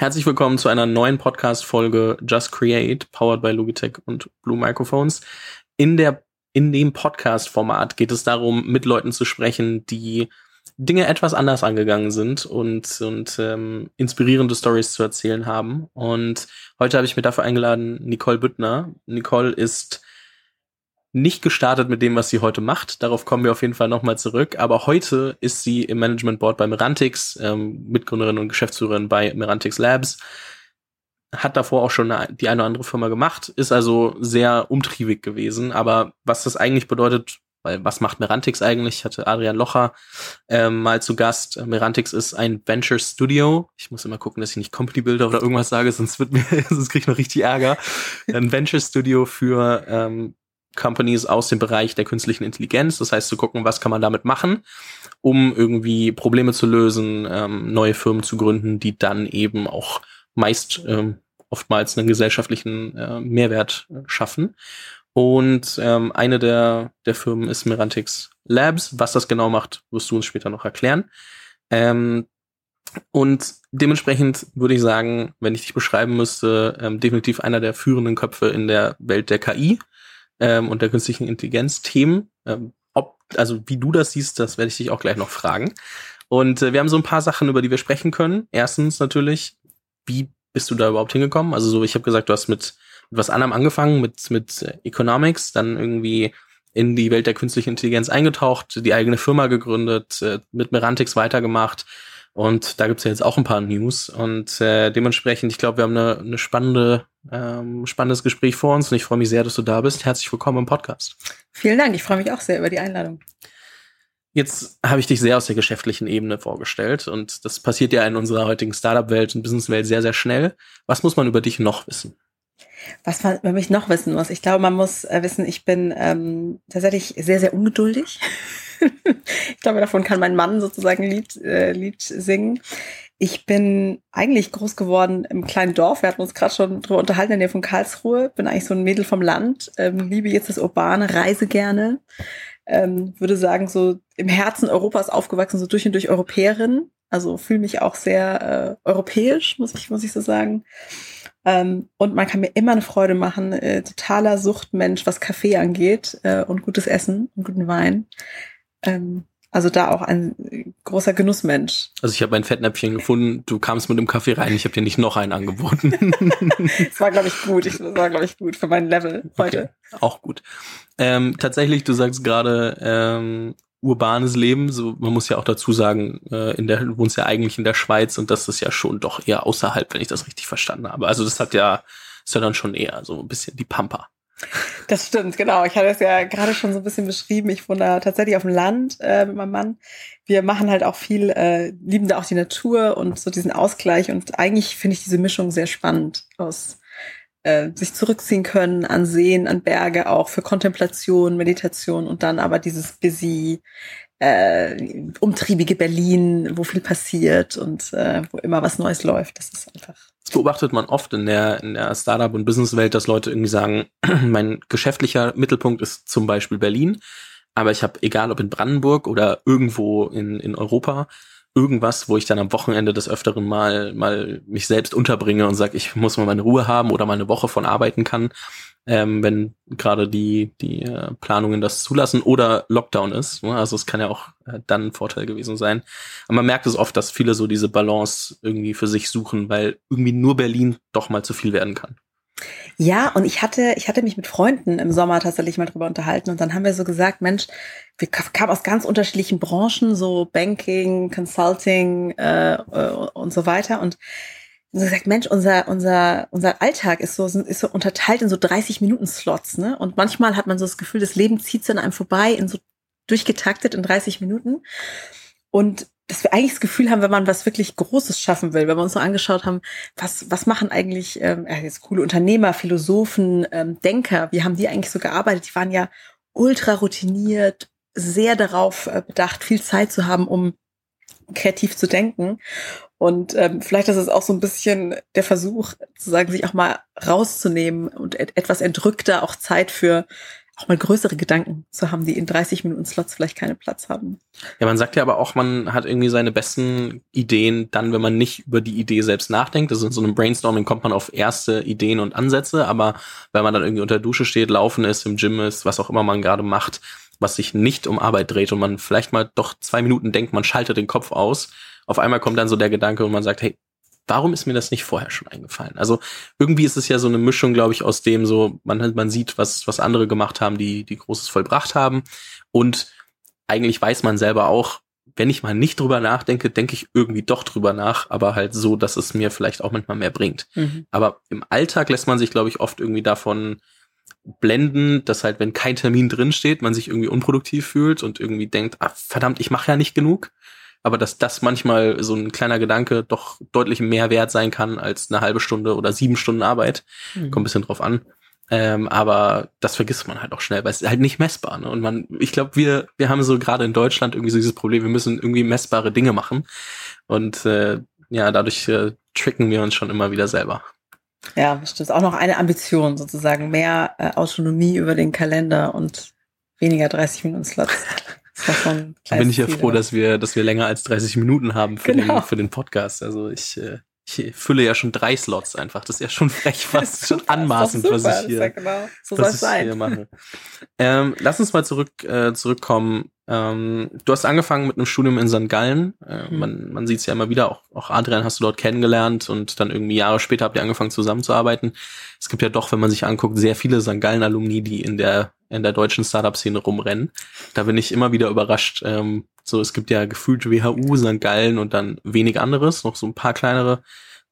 Herzlich willkommen zu einer neuen Podcast-Folge Just Create, powered by Logitech und Blue Microphones. In der, in dem Podcast-Format geht es darum, mit Leuten zu sprechen, die Dinge etwas anders angegangen sind und, und ähm, inspirierende Stories zu erzählen haben. Und heute habe ich mir dafür eingeladen Nicole Büttner. Nicole ist nicht gestartet mit dem, was sie heute macht. Darauf kommen wir auf jeden Fall nochmal zurück. Aber heute ist sie im Management Board bei Merantix, ähm, Mitgründerin und Geschäftsführerin bei Merantix Labs. Hat davor auch schon eine, die eine oder andere Firma gemacht, ist also sehr umtriebig gewesen. Aber was das eigentlich bedeutet, weil was macht Merantix eigentlich? Ich hatte Adrian Locher ähm, mal zu Gast. Merantix ist ein Venture Studio. Ich muss immer gucken, dass ich nicht Company Builder oder irgendwas sage, sonst wird mir, sonst kriege ich noch richtig Ärger. Ein Venture Studio für ähm, Companies aus dem Bereich der künstlichen Intelligenz. Das heißt, zu gucken, was kann man damit machen, um irgendwie Probleme zu lösen, ähm, neue Firmen zu gründen, die dann eben auch meist ähm, oftmals einen gesellschaftlichen äh, Mehrwert äh, schaffen. Und ähm, eine der, der Firmen ist Merantix Labs. Was das genau macht, wirst du uns später noch erklären. Ähm, und dementsprechend würde ich sagen, wenn ich dich beschreiben müsste, ähm, definitiv einer der führenden Köpfe in der Welt der KI ähm, und der künstlichen Intelligenz Themen. Ähm, ob, also wie du das siehst, das werde ich dich auch gleich noch fragen. Und äh, wir haben so ein paar Sachen, über die wir sprechen können. Erstens natürlich, wie bist du da überhaupt hingekommen? Also so, ich habe gesagt, du hast mit, mit was anderem angefangen, mit, mit äh, Economics, dann irgendwie in die Welt der künstlichen Intelligenz eingetaucht, die eigene Firma gegründet, äh, mit Merantix weitergemacht, und da gibt's ja jetzt auch ein paar News. Und äh, dementsprechend, ich glaube, wir haben eine, eine spannende, ähm, spannendes Gespräch vor uns und ich freue mich sehr, dass du da bist. Herzlich willkommen im Podcast. Vielen Dank, ich freue mich auch sehr über die Einladung. Jetzt habe ich dich sehr aus der geschäftlichen Ebene vorgestellt und das passiert ja in unserer heutigen Startup-Welt und Business-Welt sehr, sehr schnell. Was muss man über dich noch wissen? Was man über mich noch wissen muss? Ich glaube, man muss äh, wissen, ich bin ähm, tatsächlich sehr, sehr ungeduldig. ich glaube, davon kann mein Mann sozusagen Lied, äh, Lied singen. Ich bin eigentlich groß geworden im kleinen Dorf. Wir hatten uns gerade schon drüber unterhalten in der von Karlsruhe. Bin eigentlich so ein Mädel vom Land. Ähm, liebe jetzt das Urbane, reise gerne. Ähm, würde sagen, so im Herzen Europas aufgewachsen, so durch und durch Europäerin. Also fühle mich auch sehr äh, europäisch, muss ich, muss ich so sagen. Ähm, und man kann mir immer eine Freude machen. Äh, totaler Suchtmensch, was Kaffee angeht äh, und gutes Essen und guten Wein. Ähm, also da auch ein großer Genussmensch. Also ich habe ein Fettnäpfchen gefunden, du kamst mit dem Kaffee rein, ich habe dir nicht noch einen angeboten. das war, glaube ich, gut. Ich, das war, glaube ich, gut für mein Level heute. Okay, auch gut. Ähm, tatsächlich, du sagst gerade ähm, urbanes Leben, so man muss ja auch dazu sagen, äh, in der, du wohnst ja eigentlich in der Schweiz und das ist ja schon doch eher außerhalb, wenn ich das richtig verstanden habe. Also das hat ja, ist ja dann schon eher so ein bisschen die Pampa. Das stimmt, genau. Ich hatte es ja gerade schon so ein bisschen beschrieben. Ich wohne da tatsächlich auf dem Land äh, mit meinem Mann. Wir machen halt auch viel, äh, lieben da auch die Natur und so diesen Ausgleich. Und eigentlich finde ich diese Mischung sehr spannend aus äh, sich zurückziehen können an Seen, an Berge, auch für Kontemplation, Meditation und dann aber dieses busy, äh, umtriebige Berlin, wo viel passiert und äh, wo immer was Neues läuft. Das ist einfach beobachtet man oft in der, in der Startup- und Businesswelt, dass Leute irgendwie sagen, mein geschäftlicher Mittelpunkt ist zum Beispiel Berlin, aber ich habe, egal ob in Brandenburg oder irgendwo in, in Europa, irgendwas, wo ich dann am Wochenende des Öfteren mal, mal mich selbst unterbringe und sage, ich muss mal meine Ruhe haben oder mal eine Woche von arbeiten kann ähm, wenn gerade die, die äh, Planungen das zulassen oder Lockdown ist. Ne? Also es kann ja auch äh, dann ein Vorteil gewesen sein. Aber man merkt es oft, dass viele so diese Balance irgendwie für sich suchen, weil irgendwie nur Berlin doch mal zu viel werden kann. Ja, und ich hatte, ich hatte mich mit Freunden im Sommer tatsächlich mal drüber unterhalten und dann haben wir so gesagt, Mensch, wir kamen aus ganz unterschiedlichen Branchen, so Banking, Consulting äh, äh und so weiter und und so gesagt, Mensch, unser, unser, unser Alltag ist so, ist so unterteilt in so 30 Minuten Slots, ne? Und manchmal hat man so das Gefühl, das Leben zieht so an einem vorbei in so durchgetaktet in 30 Minuten. Und dass wir eigentlich das Gefühl haben, wenn man was wirklich Großes schaffen will, wenn wir uns so angeschaut haben, was, was machen eigentlich ähm, jetzt coole Unternehmer, Philosophen, ähm, Denker, wie haben die eigentlich so gearbeitet? Die waren ja ultra routiniert, sehr darauf äh, bedacht, viel Zeit zu haben, um kreativ zu denken. Und ähm, vielleicht ist es auch so ein bisschen der Versuch, zu sagen, sich auch mal rauszunehmen und et etwas entrückter auch Zeit für auch mal größere Gedanken zu haben, die in 30 Minuten Slots vielleicht keinen Platz haben. Ja, man sagt ja aber auch, man hat irgendwie seine besten Ideen dann, wenn man nicht über die Idee selbst nachdenkt. Also in so einem Brainstorming kommt man auf erste Ideen und Ansätze, aber wenn man dann irgendwie unter Dusche steht, laufen ist, im Gym ist, was auch immer man gerade macht, was sich nicht um Arbeit dreht und man vielleicht mal doch zwei Minuten denkt, man schaltet den Kopf aus, auf einmal kommt dann so der Gedanke und man sagt, hey, warum ist mir das nicht vorher schon eingefallen? Also irgendwie ist es ja so eine Mischung, glaube ich, aus dem so, man, man sieht, was, was andere gemacht haben, die, die Großes vollbracht haben. Und eigentlich weiß man selber auch, wenn ich mal nicht drüber nachdenke, denke ich irgendwie doch drüber nach, aber halt so, dass es mir vielleicht auch manchmal mehr bringt. Mhm. Aber im Alltag lässt man sich, glaube ich, oft irgendwie davon blenden, dass halt, wenn kein Termin drinsteht, man sich irgendwie unproduktiv fühlt und irgendwie denkt, ah, verdammt, ich mache ja nicht genug aber dass das manchmal so ein kleiner Gedanke doch deutlich mehr wert sein kann als eine halbe Stunde oder sieben Stunden Arbeit. Mhm. Kommt ein bisschen drauf an. Ähm, aber das vergisst man halt auch schnell, weil es ist halt nicht messbar. Ne? Und man, ich glaube, wir, wir haben so gerade in Deutschland irgendwie so dieses Problem, wir müssen irgendwie messbare Dinge machen. Und äh, ja, dadurch äh, tricken wir uns schon immer wieder selber. Ja, das ist auch noch eine Ambition, sozusagen mehr äh, Autonomie über den Kalender und weniger 30 Minuten Slots. Davon bin ich ja froh, dass wir, dass wir länger als 30 Minuten haben für, genau. den, für den Podcast. Also ich, äh, ich fülle ja schon drei Slots einfach. Das ist ja schon frech, fast schon anmaßend, was ich hier, ja genau. so was ich sein. hier mache. Ähm, lass uns mal zurück, äh, zurückkommen. Ähm, du hast angefangen mit einem Studium in St. Gallen. Äh, mhm. Man, man sieht es ja immer wieder. Auch, auch Adrian hast du dort kennengelernt und dann irgendwie Jahre später habt ihr angefangen zusammenzuarbeiten. Es gibt ja doch, wenn man sich anguckt, sehr viele St. Gallen-Alumni, die in der in der deutschen Startup-Szene rumrennen. Da bin ich immer wieder überrascht. Ähm, so, es gibt ja gefühlt WHU, St. Gallen und dann wenig anderes, noch so ein paar kleinere,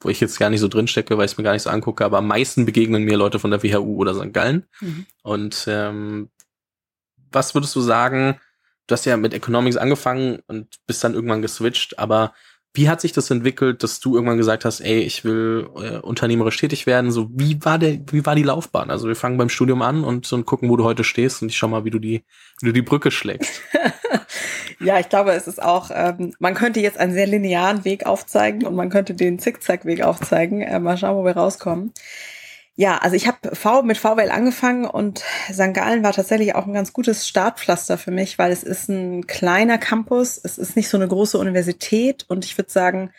wo ich jetzt gar nicht so drin stecke, weil ich es mir gar nicht so angucke, aber am meisten begegnen mir Leute von der WHU oder St. Gallen. Mhm. Und ähm, was würdest du sagen? Du hast ja mit Economics angefangen und bist dann irgendwann geswitcht, aber wie hat sich das entwickelt, dass du irgendwann gesagt hast, ey, ich will äh, unternehmerisch tätig werden? So, wie war der, wie war die Laufbahn? Also wir fangen beim Studium an und und gucken, wo du heute stehst und ich schau mal, wie du die, wie du die Brücke schlägst. ja, ich glaube, es ist auch, ähm, man könnte jetzt einen sehr linearen Weg aufzeigen und man könnte den Zickzackweg aufzeigen. Äh, mal schauen, wo wir rauskommen. Ja, also ich habe V mit VWL angefangen und St. Gallen war tatsächlich auch ein ganz gutes Startpflaster für mich, weil es ist ein kleiner Campus, es ist nicht so eine große Universität und ich würde sagen,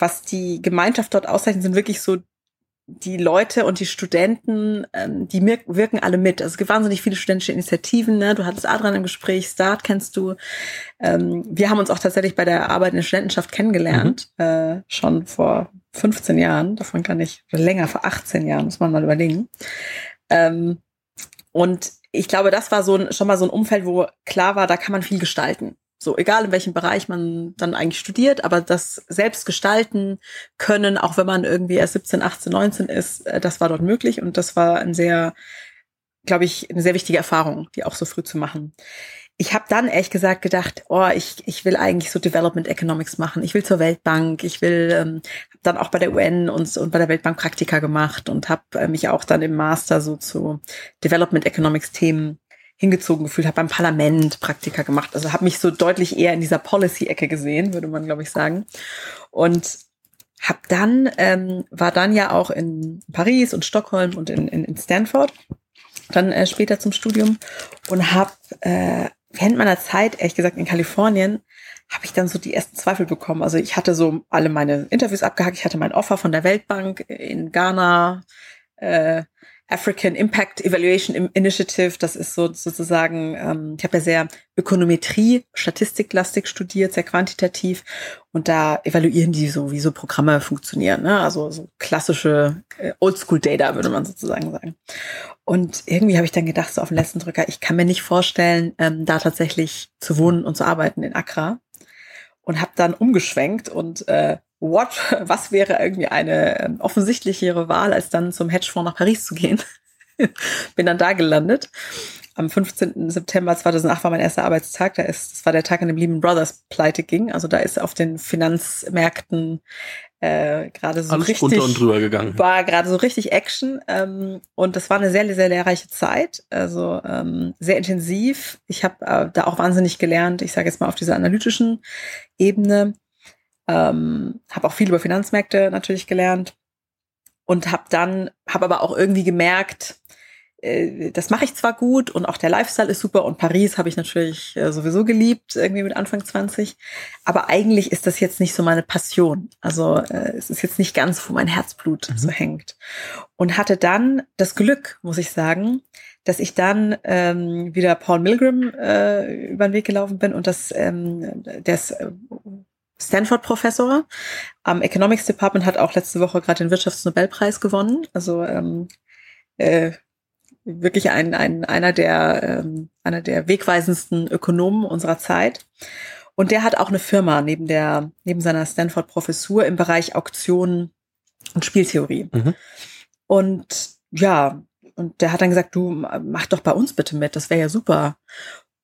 was die Gemeinschaft dort auszeichnet, sind wirklich so die Leute und die Studenten, ähm, die wirken alle mit. Also es gibt wahnsinnig viele studentische Initiativen. Ne? Du hattest Adrian im Gespräch, Start kennst du. Ähm, wir haben uns auch tatsächlich bei der Arbeit in der Studentenschaft kennengelernt, mhm. äh, schon vor 15 Jahren. Davon kann ich, länger, vor 18 Jahren, muss man mal überlegen. Ähm, und ich glaube, das war so ein, schon mal so ein Umfeld, wo klar war, da kann man viel gestalten. So, egal in welchem Bereich man dann eigentlich studiert, aber das selbst gestalten können, auch wenn man irgendwie erst 17, 18, 19 ist, äh, das war dort möglich und das war ein sehr, glaube ich, eine sehr wichtige Erfahrung, die auch so früh zu machen. Ich habe dann ehrlich gesagt gedacht, oh, ich, ich will eigentlich so Development Economics machen. Ich will zur Weltbank. Ich will ähm, dann auch bei der UN und, und bei der Weltbank Praktika gemacht und habe äh, mich auch dann im Master so zu Development Economics Themen hingezogen gefühlt, habe beim Parlament Praktika gemacht. Also habe mich so deutlich eher in dieser Policy-Ecke gesehen, würde man, glaube ich, sagen. Und hab dann, ähm, war dann ja auch in Paris und Stockholm und in, in, in Stanford, dann äh, später zum Studium und habe äh, während meiner Zeit, ehrlich gesagt, in Kalifornien, habe ich dann so die ersten Zweifel bekommen. Also ich hatte so alle meine Interviews abgehakt, ich hatte mein Offer von der Weltbank in Ghana, äh, African Impact Evaluation Initiative. Das ist so sozusagen, ähm, ich habe ja sehr Ökonometrie, Statistiklastik studiert, sehr quantitativ. Und da evaluieren die so, wie so Programme funktionieren. Ne? Also so klassische äh, Oldschool-Data, würde man sozusagen sagen. Und irgendwie habe ich dann gedacht, so auf den letzten Drücker, ich kann mir nicht vorstellen, ähm, da tatsächlich zu wohnen und zu arbeiten in Accra. Und habe dann umgeschwenkt und äh, what, was wäre irgendwie eine ähm, offensichtlichere Wahl, als dann zum Hedgefonds nach Paris zu gehen. Bin dann da gelandet. Am 15. September 2008 war mein erster Arbeitstag. Da ist, das war der Tag, an dem Lehman Brothers pleite ging. Also da ist auf den Finanzmärkten äh, gerade so Alles richtig runter und drüber gegangen. War gerade so richtig Action. Ähm, und das war eine sehr, sehr lehrreiche Zeit. Also ähm, sehr intensiv. Ich habe äh, da auch wahnsinnig gelernt. Ich sage jetzt mal auf dieser analytischen Ebene ähm, habe auch viel über Finanzmärkte natürlich gelernt und habe dann, habe aber auch irgendwie gemerkt, äh, das mache ich zwar gut und auch der Lifestyle ist super und Paris habe ich natürlich äh, sowieso geliebt, irgendwie mit Anfang 20. Aber eigentlich ist das jetzt nicht so meine Passion. Also äh, es ist jetzt nicht ganz, wo mein Herzblut mhm. so hängt. Und hatte dann das Glück, muss ich sagen, dass ich dann ähm, wieder Paul Milgram äh, über den Weg gelaufen bin und das ähm, äh, Stanford-Professor am Economics Department hat auch letzte Woche gerade den Wirtschaftsnobelpreis gewonnen. Also ähm, äh, wirklich ein, ein, einer, der, ähm, einer der wegweisendsten Ökonomen unserer Zeit. Und der hat auch eine Firma neben der, neben seiner Stanford-Professur im Bereich Auktionen und Spieltheorie. Mhm. Und ja, und der hat dann gesagt, du mach doch bei uns bitte mit, das wäre ja super.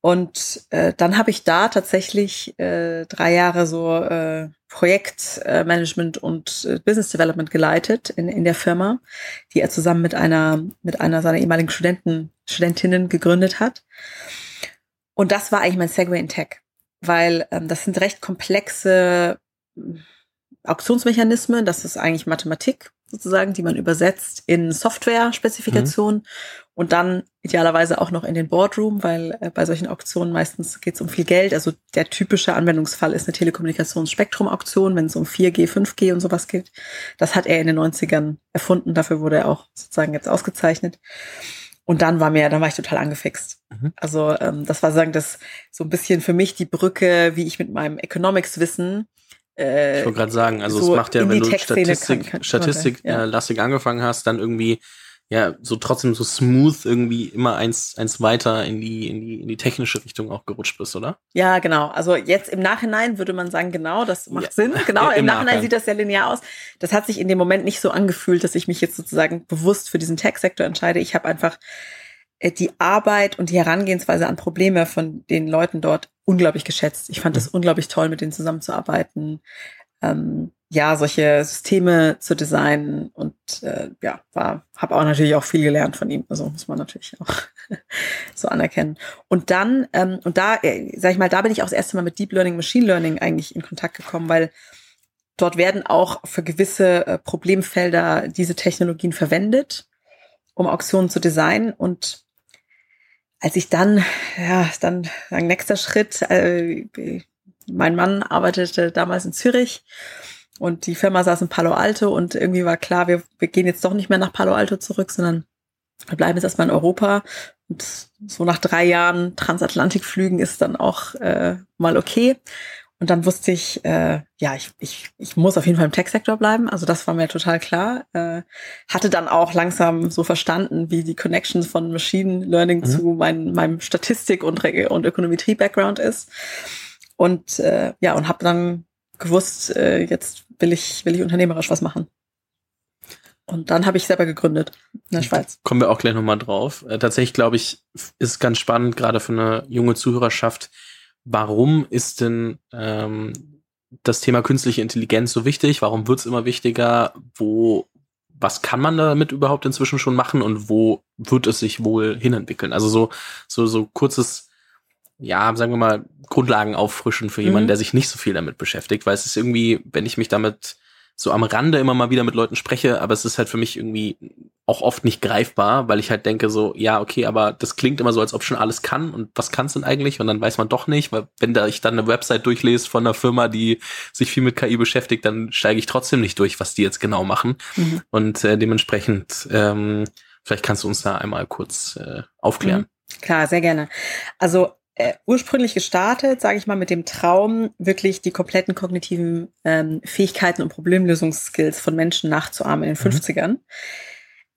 Und äh, dann habe ich da tatsächlich äh, drei Jahre so äh, Projektmanagement und äh, Business Development geleitet in, in der Firma, die er zusammen mit einer mit einer seiner ehemaligen Studenten Studentinnen gegründet hat. Und das war eigentlich mein Segway in Tech, weil ähm, das sind recht komplexe Auktionsmechanismen. Das ist eigentlich Mathematik sozusagen, die man übersetzt in Software-Spezifikationen mhm. und dann idealerweise auch noch in den Boardroom, weil äh, bei solchen Auktionen meistens geht es um viel Geld. Also der typische Anwendungsfall ist eine Telekommunikationsspektrum-Auktion, wenn es um 4G, 5G und sowas geht. Das hat er in den 90ern erfunden, dafür wurde er auch sozusagen jetzt ausgezeichnet. Und dann war mir, dann war ich total angefixt. Mhm. Also ähm, das war sagen, das so ein bisschen für mich die Brücke, wie ich mit meinem Economics-Wissen ich wollte gerade sagen, also so es macht ja, wenn du Statistik, kann, kann, Statistik ja. äh, lastig angefangen hast, dann irgendwie ja so trotzdem so smooth irgendwie immer eins eins weiter in die in die in die technische Richtung auch gerutscht bist, oder? Ja, genau. Also jetzt im Nachhinein würde man sagen, genau, das macht ja. Sinn. Genau, im, im Nachhinein Nachhinein sieht das sehr linear aus. Das hat sich in dem Moment nicht so angefühlt, dass ich mich jetzt sozusagen bewusst für diesen Tech-Sektor entscheide. Ich habe einfach äh, die Arbeit und die Herangehensweise an Probleme von den Leuten dort unglaublich geschätzt. Ich fand es mhm. unglaublich toll, mit denen zusammenzuarbeiten. Ähm, ja, solche Systeme zu designen und äh, ja, war, habe auch natürlich auch viel gelernt von ihm. Also muss man natürlich auch so anerkennen. Und dann ähm, und da, äh, sag ich mal, da bin ich auch das erste Mal mit Deep Learning, Machine Learning eigentlich in Kontakt gekommen, weil dort werden auch für gewisse äh, Problemfelder diese Technologien verwendet, um Auktionen zu designen und als ich dann, ja, dann ein nächster Schritt, äh, mein Mann arbeitete damals in Zürich und die Firma saß in Palo Alto und irgendwie war klar, wir, wir gehen jetzt doch nicht mehr nach Palo Alto zurück, sondern wir bleiben jetzt erstmal in Europa. Und so nach drei Jahren Transatlantikflügen ist dann auch äh, mal okay. Und dann wusste ich, äh, ja, ich, ich, ich muss auf jeden Fall im Tech-Sektor bleiben. Also das war mir total klar. Äh, hatte dann auch langsam so verstanden, wie die Connections von Machine Learning mhm. zu mein, meinem Statistik- und, und Ökonometrie-Background ist. Und äh, ja, und habe dann gewusst, äh, jetzt will ich, will ich unternehmerisch was machen. Und dann habe ich selber gegründet in der Schweiz. Kommen wir auch gleich nochmal drauf. Äh, tatsächlich glaube ich, ist ganz spannend, gerade für eine junge Zuhörerschaft, warum ist denn ähm, das Thema künstliche Intelligenz so wichtig? Warum wird es immer wichtiger? Wo, was kann man damit überhaupt inzwischen schon machen und wo wird es sich wohl hinentwickeln? Also so, so, so kurzes, ja, sagen wir mal, Grundlagen auffrischen für jemanden, mhm. der sich nicht so viel damit beschäftigt, weil es ist irgendwie, wenn ich mich damit so am Rande immer mal wieder mit Leuten spreche, aber es ist halt für mich irgendwie auch oft nicht greifbar, weil ich halt denke so, ja, okay, aber das klingt immer so, als ob schon alles kann und was kann es denn eigentlich? Und dann weiß man doch nicht, weil wenn da ich dann eine Website durchlese von einer Firma, die sich viel mit KI beschäftigt, dann steige ich trotzdem nicht durch, was die jetzt genau machen. Mhm. Und äh, dementsprechend, ähm, vielleicht kannst du uns da einmal kurz äh, aufklären. Mhm. Klar, sehr gerne. Also äh, ursprünglich gestartet, sage ich mal, mit dem Traum, wirklich die kompletten kognitiven ähm, Fähigkeiten und Problemlösungsskills von Menschen nachzuahmen in den mhm. 50ern,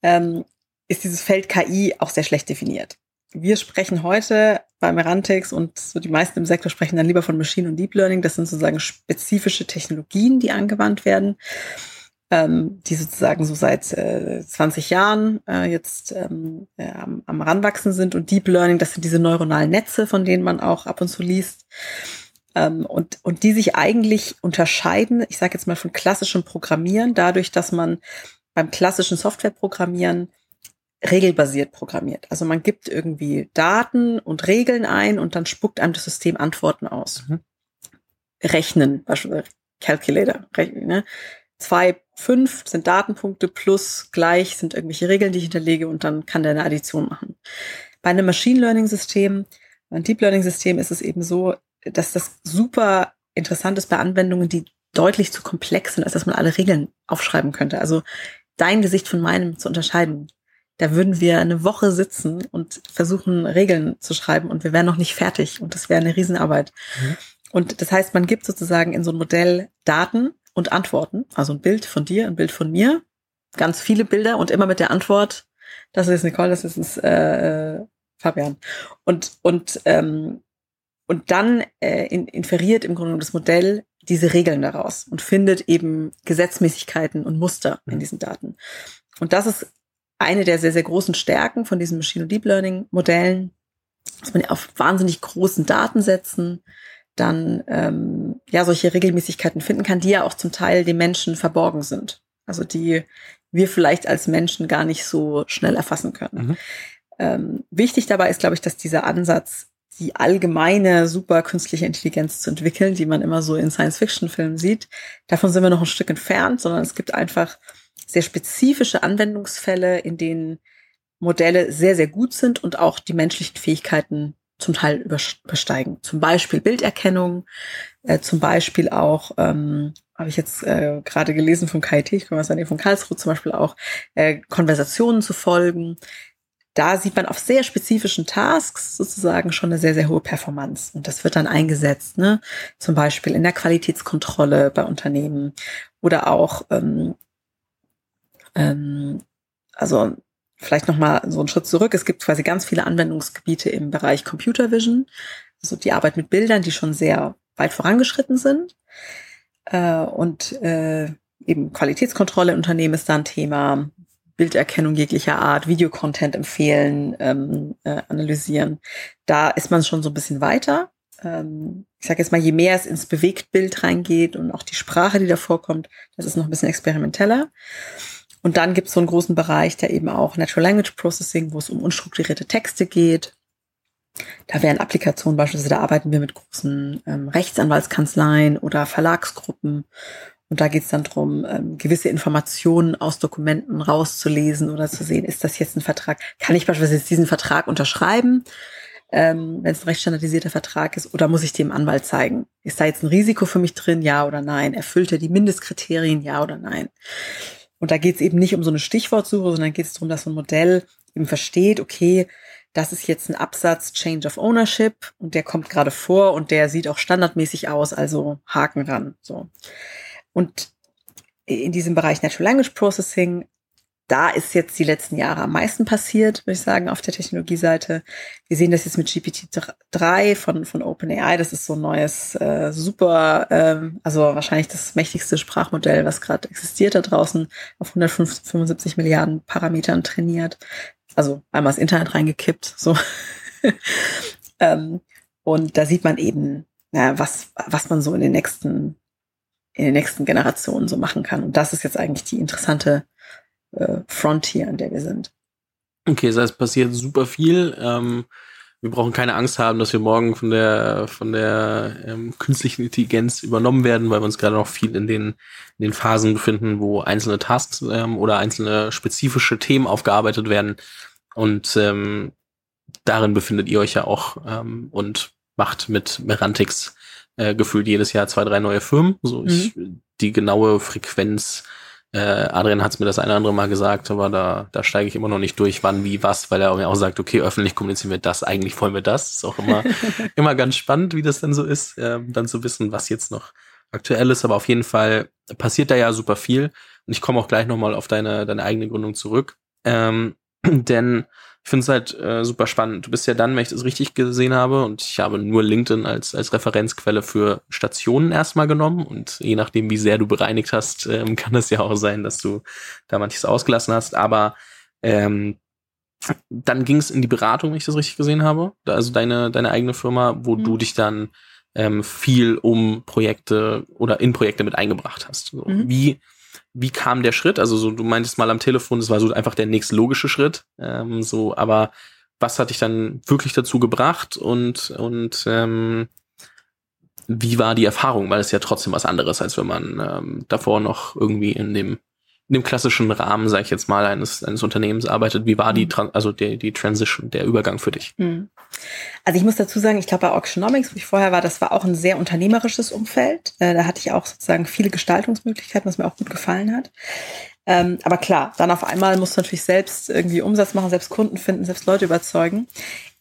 ähm, ist dieses Feld KI auch sehr schlecht definiert. Wir sprechen heute bei Merantix und so die meisten im Sektor sprechen dann lieber von Machine und Deep Learning. Das sind sozusagen spezifische Technologien, die angewandt werden ähm, die sozusagen so seit äh, 20 Jahren äh, jetzt ähm, äh, am, am Ranwachsen sind und Deep Learning, das sind diese neuronalen Netze, von denen man auch ab und zu liest. Ähm, und, und die sich eigentlich unterscheiden, ich sage jetzt mal von klassischem Programmieren, dadurch, dass man beim klassischen Softwareprogrammieren regelbasiert programmiert. Also man gibt irgendwie Daten und Regeln ein und dann spuckt einem das System Antworten aus. Mhm. Rechnen, beispielsweise Calculator, rechnen, ne? zwei fünf sind Datenpunkte plus gleich sind irgendwelche Regeln, die ich hinterlege und dann kann der eine Addition machen. Bei einem Machine Learning System, ein Deep Learning System ist es eben so, dass das super interessant ist bei Anwendungen, die deutlich zu komplex sind, als dass man alle Regeln aufschreiben könnte. Also dein Gesicht von meinem zu unterscheiden. Da würden wir eine Woche sitzen und versuchen, Regeln zu schreiben und wir wären noch nicht fertig und das wäre eine Riesenarbeit. Mhm. Und das heißt, man gibt sozusagen in so ein Modell Daten und Antworten, also ein Bild von dir, ein Bild von mir, ganz viele Bilder und immer mit der Antwort, das ist Nicole, das ist äh, Fabian. Und, und, ähm, und dann äh, in, inferiert im Grunde das Modell diese Regeln daraus und findet eben Gesetzmäßigkeiten und Muster in diesen Daten. Und das ist eine der sehr, sehr großen Stärken von diesen Machine- und Deep Learning-Modellen, dass man auf wahnsinnig großen Datensätzen dann ähm, ja solche Regelmäßigkeiten finden kann, die ja auch zum Teil dem Menschen verborgen sind. Also die wir vielleicht als Menschen gar nicht so schnell erfassen können. Mhm. Ähm, wichtig dabei ist, glaube ich, dass dieser Ansatz, die allgemeine super künstliche Intelligenz zu entwickeln, die man immer so in Science-Fiction-Filmen sieht, davon sind wir noch ein Stück entfernt, sondern es gibt einfach sehr spezifische Anwendungsfälle, in denen Modelle sehr, sehr gut sind und auch die menschlichen Fähigkeiten zum Teil übersteigen. Zum Beispiel Bilderkennung, äh, zum Beispiel auch, ähm, habe ich jetzt äh, gerade gelesen vom KIT, ich komme aus der Nähe von Karlsruhe, zum Beispiel auch äh, Konversationen zu folgen. Da sieht man auf sehr spezifischen Tasks sozusagen schon eine sehr, sehr hohe Performance. Und das wird dann eingesetzt, ne? zum Beispiel in der Qualitätskontrolle bei Unternehmen oder auch, ähm, ähm, also vielleicht nochmal so einen Schritt zurück. Es gibt quasi ganz viele Anwendungsgebiete im Bereich Computer Vision, also die Arbeit mit Bildern, die schon sehr weit vorangeschritten sind. Äh, und äh, eben Qualitätskontrolle im Unternehmen ist da ein Thema. Bilderkennung jeglicher Art, Videocontent empfehlen, ähm, äh, analysieren. Da ist man schon so ein bisschen weiter. Ähm, ich sage jetzt mal, je mehr es ins Bewegtbild reingeht und auch die Sprache, die da vorkommt, das ist noch ein bisschen experimenteller. Und dann gibt es so einen großen Bereich, der eben auch Natural Language Processing, wo es um unstrukturierte Texte geht. Da wären Applikationen beispielsweise, da arbeiten wir mit großen ähm, Rechtsanwaltskanzleien oder Verlagsgruppen. Und da geht es dann drum, ähm, gewisse Informationen aus Dokumenten rauszulesen oder zu sehen, ist das jetzt ein Vertrag? Kann ich beispielsweise jetzt diesen Vertrag unterschreiben, ähm, wenn es ein rechtsstandardisierter Vertrag ist, oder muss ich dem Anwalt zeigen? Ist da jetzt ein Risiko für mich drin, ja oder nein? Erfüllt er die Mindestkriterien, ja oder nein? Und da geht es eben nicht um so eine Stichwortsuche, sondern geht es darum, dass so ein Modell eben versteht, okay, das ist jetzt ein Absatz Change of Ownership und der kommt gerade vor und der sieht auch standardmäßig aus, also Haken ran. So. Und in diesem Bereich Natural Language Processing da ist jetzt die letzten Jahre am meisten passiert, würde ich sagen, auf der Technologieseite. Wir sehen das jetzt mit GPT-3 von, von OpenAI. Das ist so ein neues, äh, super, ähm, also wahrscheinlich das mächtigste Sprachmodell, was gerade existiert da draußen, auf 175 Milliarden Parametern trainiert. Also einmal das Internet reingekippt, so. ähm, und da sieht man eben, ja, was, was man so in den nächsten, in den nächsten Generationen so machen kann. Und das ist jetzt eigentlich die interessante äh, Frontier, an der wir sind. Okay, das heißt, passiert super viel. Ähm, wir brauchen keine Angst haben, dass wir morgen von der von der ähm, künstlichen Intelligenz übernommen werden, weil wir uns gerade noch viel in den in den Phasen befinden, wo einzelne Tasks ähm, oder einzelne spezifische Themen aufgearbeitet werden. Und ähm, darin befindet ihr euch ja auch ähm, und macht mit Merantix äh, gefühlt jedes Jahr zwei, drei neue Firmen. So mhm. ich, die genaue Frequenz äh, Adrian hat es mir das eine oder andere Mal gesagt, aber da, da steige ich immer noch nicht durch, wann, wie, was, weil er mir auch sagt, okay, öffentlich kommunizieren wir das, eigentlich wollen wir das. Ist auch immer, immer ganz spannend, wie das dann so ist, äh, dann zu wissen, was jetzt noch aktuell ist. Aber auf jeden Fall passiert da ja super viel. Und ich komme auch gleich nochmal auf deine, deine eigene Gründung zurück. Ähm, denn ich finde es halt äh, super spannend. Du bist ja dann, wenn ich das richtig gesehen habe, und ich habe nur LinkedIn als, als Referenzquelle für Stationen erstmal genommen. Und je nachdem, wie sehr du bereinigt hast, ähm, kann es ja auch sein, dass du da manches ausgelassen hast. Aber ähm, dann ging es in die Beratung, wenn ich das richtig gesehen habe. Also deine, deine eigene Firma, wo mhm. du dich dann ähm, viel um Projekte oder in Projekte mit eingebracht hast. So, mhm. Wie wie kam der Schritt? Also so, du meintest mal am Telefon, das war so einfach der nächste logische Schritt. Ähm, so, aber was hat dich dann wirklich dazu gebracht und und ähm, wie war die Erfahrung? Weil es ja trotzdem was anderes, als wenn man ähm, davor noch irgendwie in dem in dem klassischen Rahmen, sage ich jetzt mal, eines, eines Unternehmens arbeitet. Wie war die, mhm. also die, die Transition, der Übergang für dich? Mhm. Also ich muss dazu sagen, ich glaube bei Auctionomics, wo ich vorher war, das war auch ein sehr unternehmerisches Umfeld. Äh, da hatte ich auch sozusagen viele Gestaltungsmöglichkeiten, was mir auch gut gefallen hat. Ähm, aber klar, dann auf einmal musst du natürlich selbst irgendwie Umsatz machen, selbst Kunden finden, selbst Leute überzeugen.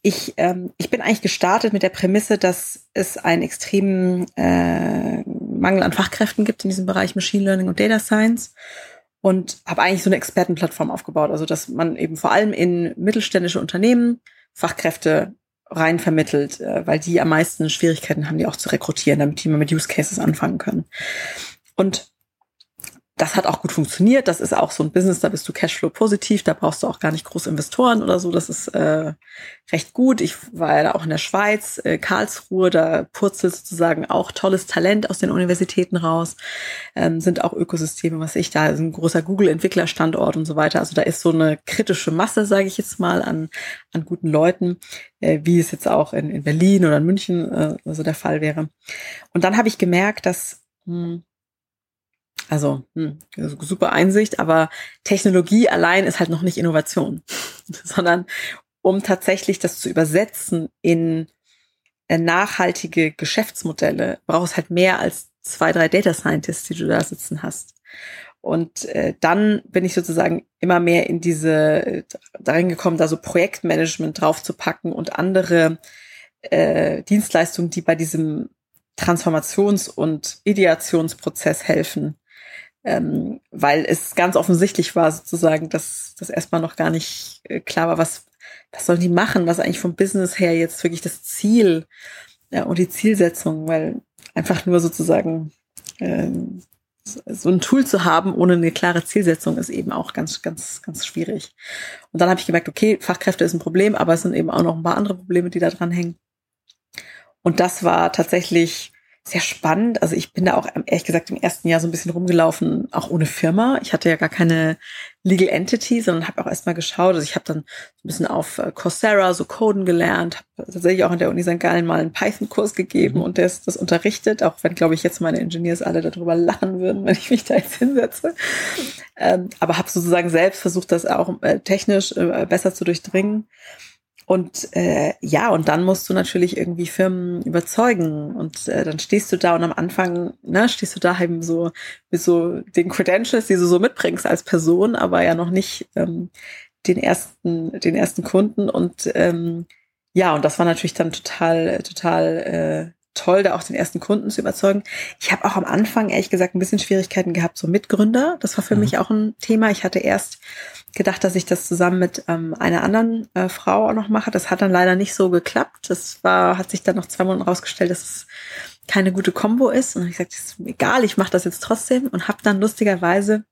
Ich, ähm, ich bin eigentlich gestartet mit der Prämisse, dass es einen extremen äh, Mangel an Fachkräften gibt in diesem Bereich Machine Learning und Data Science und habe eigentlich so eine Expertenplattform aufgebaut, also dass man eben vor allem in mittelständische Unternehmen Fachkräfte rein vermittelt, äh, weil die am meisten Schwierigkeiten haben, die auch zu rekrutieren, damit die mal mit Use Cases anfangen können. Und das hat auch gut funktioniert. Das ist auch so ein Business, da bist du Cashflow positiv, da brauchst du auch gar nicht groß Investoren oder so. Das ist äh, recht gut. Ich war ja auch in der Schweiz, äh, Karlsruhe, da purzelt sozusagen auch tolles Talent aus den Universitäten raus. Ähm, sind auch Ökosysteme, was ich da, ist ein großer Google-Entwicklerstandort und so weiter. Also da ist so eine kritische Masse, sage ich jetzt mal, an, an guten Leuten, äh, wie es jetzt auch in, in Berlin oder in München äh, so der Fall wäre. Und dann habe ich gemerkt, dass hm, also hm, super Einsicht, aber Technologie allein ist halt noch nicht Innovation, sondern um tatsächlich das zu übersetzen in äh, nachhaltige Geschäftsmodelle, brauchst halt mehr als zwei, drei Data Scientists, die du da sitzen hast. Und äh, dann bin ich sozusagen immer mehr in diese, darin gekommen, da so Projektmanagement drauf zu packen und andere äh, Dienstleistungen, die bei diesem Transformations- und Ideationsprozess helfen, ähm, weil es ganz offensichtlich war sozusagen, dass das erstmal noch gar nicht äh, klar war, was, was sollen die machen, was eigentlich vom Business her jetzt wirklich das Ziel ja, und die Zielsetzung, weil einfach nur sozusagen ähm, so ein Tool zu haben ohne eine klare Zielsetzung ist eben auch ganz, ganz, ganz schwierig. Und dann habe ich gemerkt, okay, Fachkräfte ist ein Problem, aber es sind eben auch noch ein paar andere Probleme, die da dran hängen. Und das war tatsächlich sehr spannend. Also ich bin da auch ehrlich gesagt im ersten Jahr so ein bisschen rumgelaufen, auch ohne Firma. Ich hatte ja gar keine Legal Entity, sondern habe auch erstmal geschaut. Also ich habe dann so ein bisschen auf äh, Coursera so Coden gelernt, habe tatsächlich auch in der Uni St. Gallen mal einen Python-Kurs gegeben mhm. und das, das unterrichtet, auch wenn, glaube ich, jetzt meine Engineers alle darüber lachen würden, wenn ich mich da jetzt hinsetze. Ähm, aber habe sozusagen selbst versucht, das auch äh, technisch äh, besser zu durchdringen. Und äh, ja, und dann musst du natürlich irgendwie Firmen überzeugen. Und äh, dann stehst du da und am Anfang, ne, stehst du da eben so mit so den Credentials, die du so mitbringst als Person, aber ja noch nicht ähm, den ersten, den ersten Kunden. Und ähm, ja, und das war natürlich dann total, total äh, toll, da auch den ersten Kunden zu überzeugen. Ich habe auch am Anfang, ehrlich gesagt, ein bisschen Schwierigkeiten gehabt, so Mitgründer. Das war für mhm. mich auch ein Thema. Ich hatte erst gedacht, dass ich das zusammen mit ähm, einer anderen äh, Frau auch noch mache. Das hat dann leider nicht so geklappt. Das war, hat sich dann noch zwei Monate rausgestellt, dass es keine gute Combo ist. Und ich gesagt, ist egal, ich mache das jetzt trotzdem und habe dann lustigerweise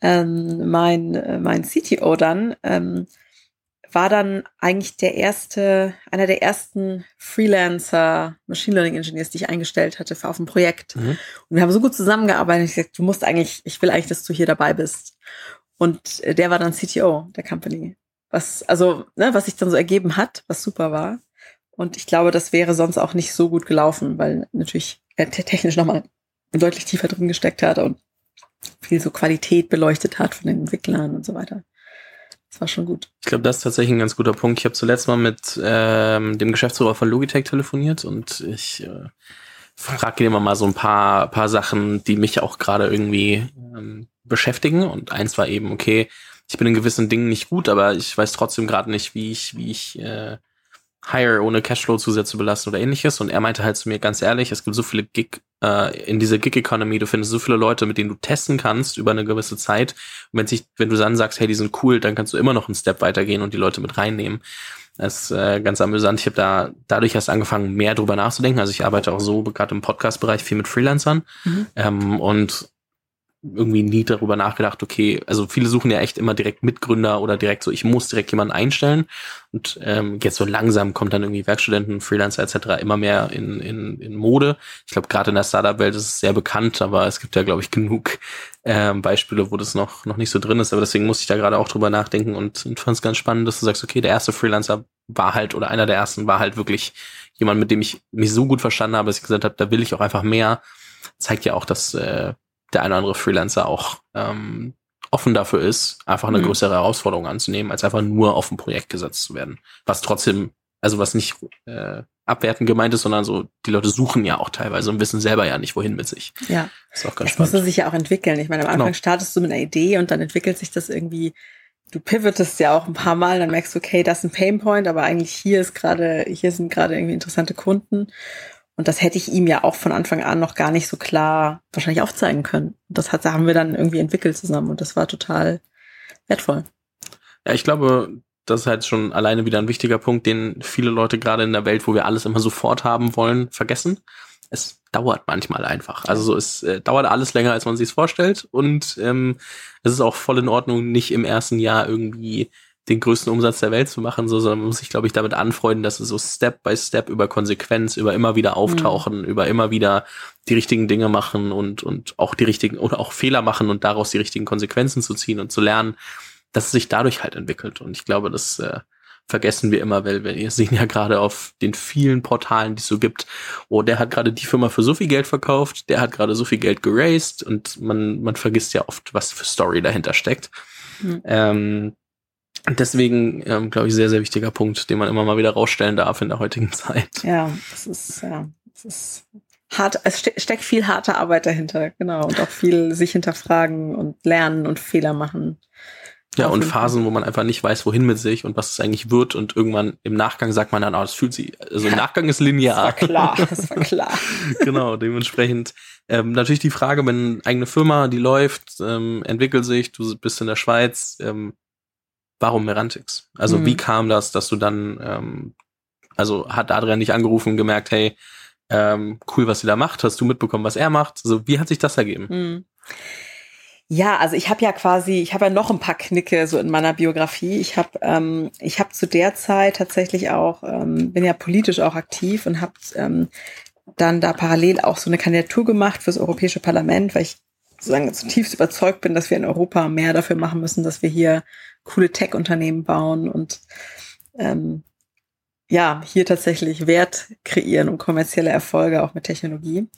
ähm, mein, äh, mein CTO dann ähm, war dann eigentlich der erste, einer der ersten Freelancer Machine Learning Engineers, die ich eingestellt hatte für auf ein Projekt. Mhm. Und wir haben so gut zusammengearbeitet. Ich gesagt, du musst eigentlich, ich will eigentlich, dass du hier dabei bist. Und äh, der war dann CTO der Company. Was, also, ne, was sich dann so ergeben hat, was super war. Und ich glaube, das wäre sonst auch nicht so gut gelaufen, weil natürlich er technisch nochmal deutlich tiefer drin gesteckt hat und viel so Qualität beleuchtet hat von den Entwicklern und so weiter. Das war schon gut. Ich glaube, das ist tatsächlich ein ganz guter Punkt. Ich habe zuletzt mal mit ähm, dem Geschäftsführer von Logitech telefoniert und ich äh, frage immer mal so ein paar, paar Sachen, die mich auch gerade irgendwie ähm, beschäftigen. Und eins war eben, okay, ich bin in gewissen Dingen nicht gut, aber ich weiß trotzdem gerade nicht, wie ich, wie ich äh, Hire ohne Cashflow-Zusätze belasten oder ähnliches. Und er meinte halt zu mir ganz ehrlich, es gibt so viele Gig, äh, in dieser Gig-Economy, du findest so viele Leute, mit denen du testen kannst über eine gewisse Zeit. Und wenn, sich, wenn du dann sagst, hey, die sind cool, dann kannst du immer noch einen Step weitergehen und die Leute mit reinnehmen. Das ist äh, ganz amüsant. Ich habe da dadurch erst angefangen, mehr drüber nachzudenken. Also ich arbeite auch so gerade im Podcast-Bereich viel mit Freelancern. Mhm. Ähm, und irgendwie nie darüber nachgedacht, okay, also viele suchen ja echt immer direkt Mitgründer oder direkt so, ich muss direkt jemanden einstellen. Und ähm, jetzt so langsam kommt dann irgendwie Werkstudenten, Freelancer etc. immer mehr in, in, in Mode. Ich glaube, gerade in der Startup-Welt ist es sehr bekannt, aber es gibt ja, glaube ich, genug ähm, Beispiele, wo das noch, noch nicht so drin ist. Aber deswegen muss ich da gerade auch drüber nachdenken und, und fand es ganz spannend, dass du sagst, okay, der erste Freelancer war halt, oder einer der ersten war halt wirklich jemand, mit dem ich mich so gut verstanden habe, dass ich gesagt habe, da will ich auch einfach mehr, zeigt ja auch, dass äh, der eine oder andere Freelancer auch ähm, offen dafür ist, einfach eine mhm. größere Herausforderung anzunehmen, als einfach nur auf ein Projekt gesetzt zu werden. Was trotzdem, also was nicht äh, abwertend gemeint ist, sondern so, die Leute suchen ja auch teilweise und wissen selber ja nicht, wohin mit sich. Ja. Das ist auch ganz das spannend. muss sich ja auch entwickeln. Ich meine, am Anfang genau. startest du mit einer Idee und dann entwickelt sich das irgendwie du pivotest ja auch ein paar Mal, dann merkst du, okay, das ist ein Painpoint, aber eigentlich hier ist gerade, hier sind gerade irgendwie interessante Kunden. Und das hätte ich ihm ja auch von Anfang an noch gar nicht so klar wahrscheinlich aufzeigen können. Das hat, haben wir dann irgendwie entwickelt zusammen und das war total wertvoll. Ja, ich glaube, das ist halt schon alleine wieder ein wichtiger Punkt, den viele Leute gerade in der Welt, wo wir alles immer sofort haben wollen, vergessen. Es dauert manchmal einfach. Also so, es äh, dauert alles länger, als man sich vorstellt. Und ähm, es ist auch voll in Ordnung, nicht im ersten Jahr irgendwie den größten Umsatz der Welt zu machen, so, sondern man muss sich, glaube ich, damit anfreunden, dass es so Step by Step über Konsequenz, über immer wieder auftauchen, mhm. über immer wieder die richtigen Dinge machen und, und auch die richtigen oder auch Fehler machen und daraus die richtigen Konsequenzen zu ziehen und zu lernen, dass es sich dadurch halt entwickelt. Und ich glaube, das äh, vergessen wir immer, weil wir sehen ja gerade auf den vielen Portalen, die es so gibt, oh, der hat gerade die Firma für so viel Geld verkauft, der hat gerade so viel Geld geraced und man, man vergisst ja oft, was für Story dahinter steckt. Mhm. Ähm, deswegen, ähm, glaube ich, sehr, sehr wichtiger Punkt, den man immer mal wieder rausstellen darf in der heutigen Zeit. Ja, das ist, ja, das ist hart, es ste steckt viel harte Arbeit dahinter, genau, und auch viel sich hinterfragen und lernen und Fehler machen. Ja, und Phasen, wo man einfach nicht weiß, wohin mit sich und was es eigentlich wird und irgendwann im Nachgang sagt man dann, oh, das fühlt sich, also im Nachgang ist linear. Das war klar, das war klar. genau, dementsprechend ähm, natürlich die Frage, wenn eine eigene Firma, die läuft, ähm, entwickelt sich, du bist in der Schweiz, ähm, warum Merantix? Also mhm. wie kam das, dass du dann, ähm, also hat Adrian dich angerufen und gemerkt, hey, ähm, cool, was sie da macht, hast du mitbekommen, was er macht? Also wie hat sich das ergeben? Mhm. Ja, also ich habe ja quasi, ich habe ja noch ein paar Knicke so in meiner Biografie. Ich habe, ähm, ich habe zu der Zeit tatsächlich auch, ähm, bin ja politisch auch aktiv und habe ähm, dann da parallel auch so eine Kandidatur gemacht fürs Europäische Parlament, weil ich sozusagen zutiefst überzeugt bin, dass wir in Europa mehr dafür machen müssen, dass wir hier coole Tech-Unternehmen bauen und ähm, ja, hier tatsächlich Wert kreieren und kommerzielle Erfolge auch mit Technologie.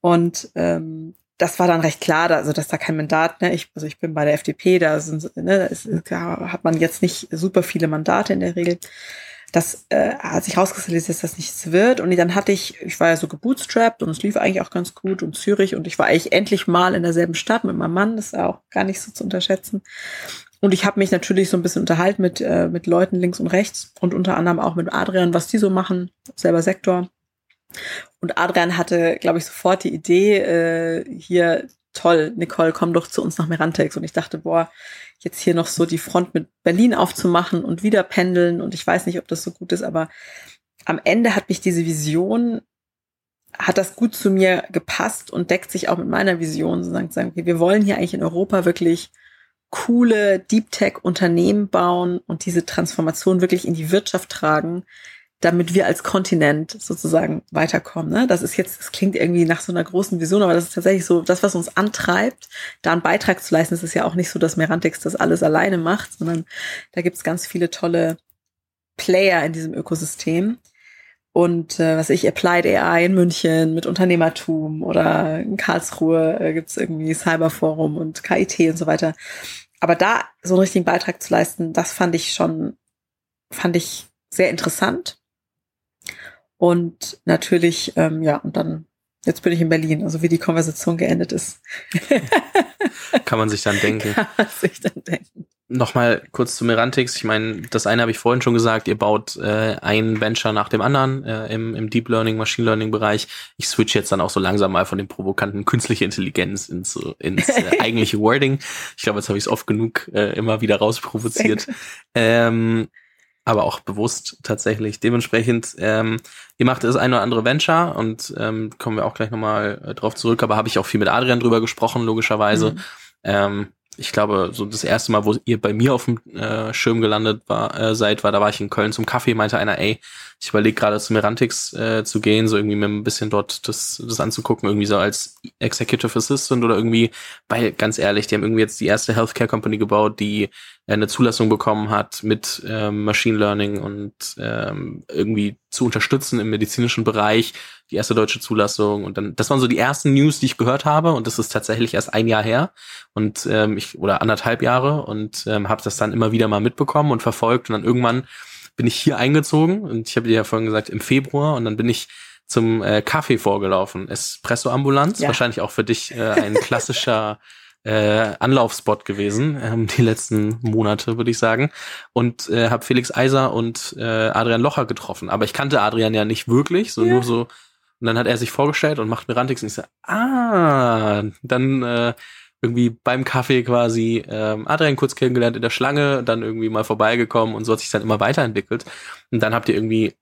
Und ähm, das war dann recht klar, also dass da kein Mandat, ne, ich, also ich bin bei der FDP, da sind, ne, ist, da hat man jetzt nicht super viele Mandate in der Regel. Das äh, hat sich rauskristallisiert, dass das nichts wird. Und dann hatte ich, ich war ja so gebootstrapped und es lief eigentlich auch ganz gut und Zürich und ich war eigentlich endlich mal in derselben Stadt mit meinem Mann, das ist auch gar nicht so zu unterschätzen. Und ich habe mich natürlich so ein bisschen unterhalten mit, äh, mit Leuten links und rechts und unter anderem auch mit Adrian, was die so machen, selber Sektor. Und Adrian hatte, glaube ich, sofort die Idee, äh, hier, toll, Nicole, komm doch zu uns nach Merantex. Und ich dachte, boah, jetzt hier noch so die Front mit Berlin aufzumachen und wieder pendeln. Und ich weiß nicht, ob das so gut ist, aber am Ende hat mich diese Vision, hat das gut zu mir gepasst und deckt sich auch mit meiner Vision, sozusagen zu sagen, okay, wir wollen hier eigentlich in Europa wirklich coole Deep Tech Unternehmen bauen und diese Transformation wirklich in die Wirtschaft tragen, damit wir als Kontinent sozusagen weiterkommen. Ne? Das ist jetzt, das klingt irgendwie nach so einer großen Vision, aber das ist tatsächlich so, das, was uns antreibt, da einen Beitrag zu leisten. Es ist ja auch nicht so, dass Merantix das alles alleine macht, sondern da gibt's ganz viele tolle Player in diesem Ökosystem. Und äh, was ich, Applied AI in München mit Unternehmertum oder in Karlsruhe äh, gibt's irgendwie Cyberforum und KIT und so weiter. Aber da so einen richtigen Beitrag zu leisten, das fand ich schon, fand ich sehr interessant. Und natürlich, ähm, ja, und dann, jetzt bin ich in Berlin, also wie die Konversation geendet ist. Kann man sich dann denken. Kann man sich dann denken. Nochmal kurz zu Merantix. Ich meine, das eine habe ich vorhin schon gesagt, ihr baut äh, ein Venture nach dem anderen äh, im, im Deep Learning, Machine Learning Bereich. Ich switch jetzt dann auch so langsam mal von dem provokanten künstliche Intelligenz ins, ins äh, eigentliche Wording. Ich glaube, jetzt habe ich es oft genug äh, immer wieder rausprovoziert. Ähm, aber auch bewusst tatsächlich. Dementsprechend, ähm, ihr macht das ein oder andere Venture und ähm, kommen wir auch gleich nochmal äh, drauf zurück, aber habe ich auch viel mit Adrian drüber gesprochen, logischerweise. Mhm. Ähm, ich glaube, so das erste Mal, wo ihr bei mir auf dem äh, Schirm gelandet war, äh, seid, war, da war ich in Köln zum Kaffee, meinte einer, ey, ich überlege gerade zu Merantix äh, zu gehen, so irgendwie mir ein bisschen dort das, das anzugucken, irgendwie so als Executive Assistant oder irgendwie, weil ganz ehrlich, die haben irgendwie jetzt die erste Healthcare Company gebaut, die eine Zulassung bekommen hat mit ähm, Machine Learning und ähm, irgendwie zu unterstützen im medizinischen Bereich, die erste deutsche Zulassung und dann, das waren so die ersten News, die ich gehört habe und das ist tatsächlich erst ein Jahr her und ähm, ich oder anderthalb Jahre und ähm, habe das dann immer wieder mal mitbekommen und verfolgt und dann irgendwann bin ich hier eingezogen und ich habe dir ja vorhin gesagt im Februar und dann bin ich zum äh, Kaffee vorgelaufen, Espresso Ambulanz, ja. wahrscheinlich auch für dich äh, ein klassischer äh, Anlaufspot gewesen, ähm, die letzten Monate, würde ich sagen. Und äh, habe Felix Eiser und äh, Adrian Locher getroffen. Aber ich kannte Adrian ja nicht wirklich, so ja. nur so. Und dann hat er sich vorgestellt und macht mir Rantix und ich so, ah, dann äh, irgendwie beim Kaffee quasi ähm, Adrian kurz kennengelernt in der Schlange, dann irgendwie mal vorbeigekommen und so hat sich dann immer weiterentwickelt. Und dann habt ihr irgendwie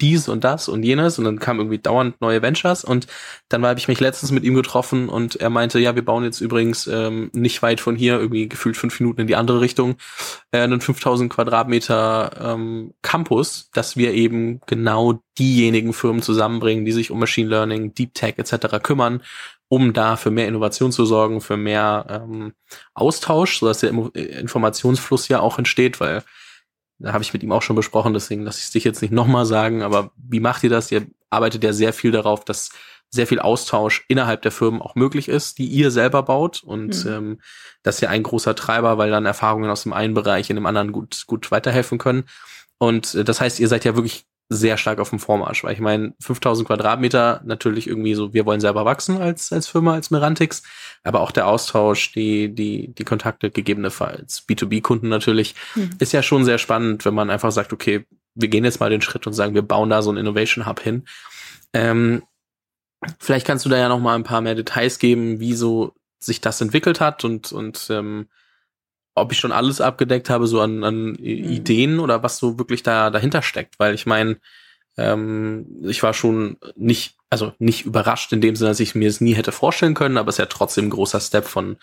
dies und das und jenes und dann kamen irgendwie dauernd neue Ventures und dann habe ich mich letztens mit ihm getroffen und er meinte, ja, wir bauen jetzt übrigens ähm, nicht weit von hier, irgendwie gefühlt fünf Minuten in die andere Richtung, äh, einen 5000 Quadratmeter ähm, Campus, dass wir eben genau diejenigen Firmen zusammenbringen, die sich um Machine Learning, Deep Tech etc. kümmern, um da für mehr Innovation zu sorgen, für mehr ähm, Austausch, sodass der Informationsfluss ja auch entsteht, weil da habe ich mit ihm auch schon besprochen, deswegen lasse ich es dich jetzt nicht nochmal sagen, aber wie macht ihr das? Ihr arbeitet ja sehr viel darauf, dass sehr viel Austausch innerhalb der Firmen auch möglich ist, die ihr selber baut. Und mhm. ähm, das ist ja ein großer Treiber, weil dann Erfahrungen aus dem einen Bereich in dem anderen gut, gut weiterhelfen können. Und äh, das heißt, ihr seid ja wirklich sehr stark auf dem Vormarsch, weil ich meine, 5000 Quadratmeter natürlich irgendwie so, wir wollen selber wachsen als, als Firma, als Merantix, aber auch der Austausch, die, die, die Kontakte gegebenenfalls, B2B-Kunden natürlich, mhm. ist ja schon sehr spannend, wenn man einfach sagt, okay, wir gehen jetzt mal den Schritt und sagen, wir bauen da so einen Innovation Hub hin. Ähm, vielleicht kannst du da ja noch mal ein paar mehr Details geben, wie so sich das entwickelt hat und, und ähm, ob ich schon alles abgedeckt habe, so an, an mhm. Ideen oder was so wirklich da dahinter steckt. Weil ich meine, ähm, ich war schon nicht, also nicht überrascht in dem Sinne, dass ich mir es nie hätte vorstellen können, aber es ist ja trotzdem ein großer Step von,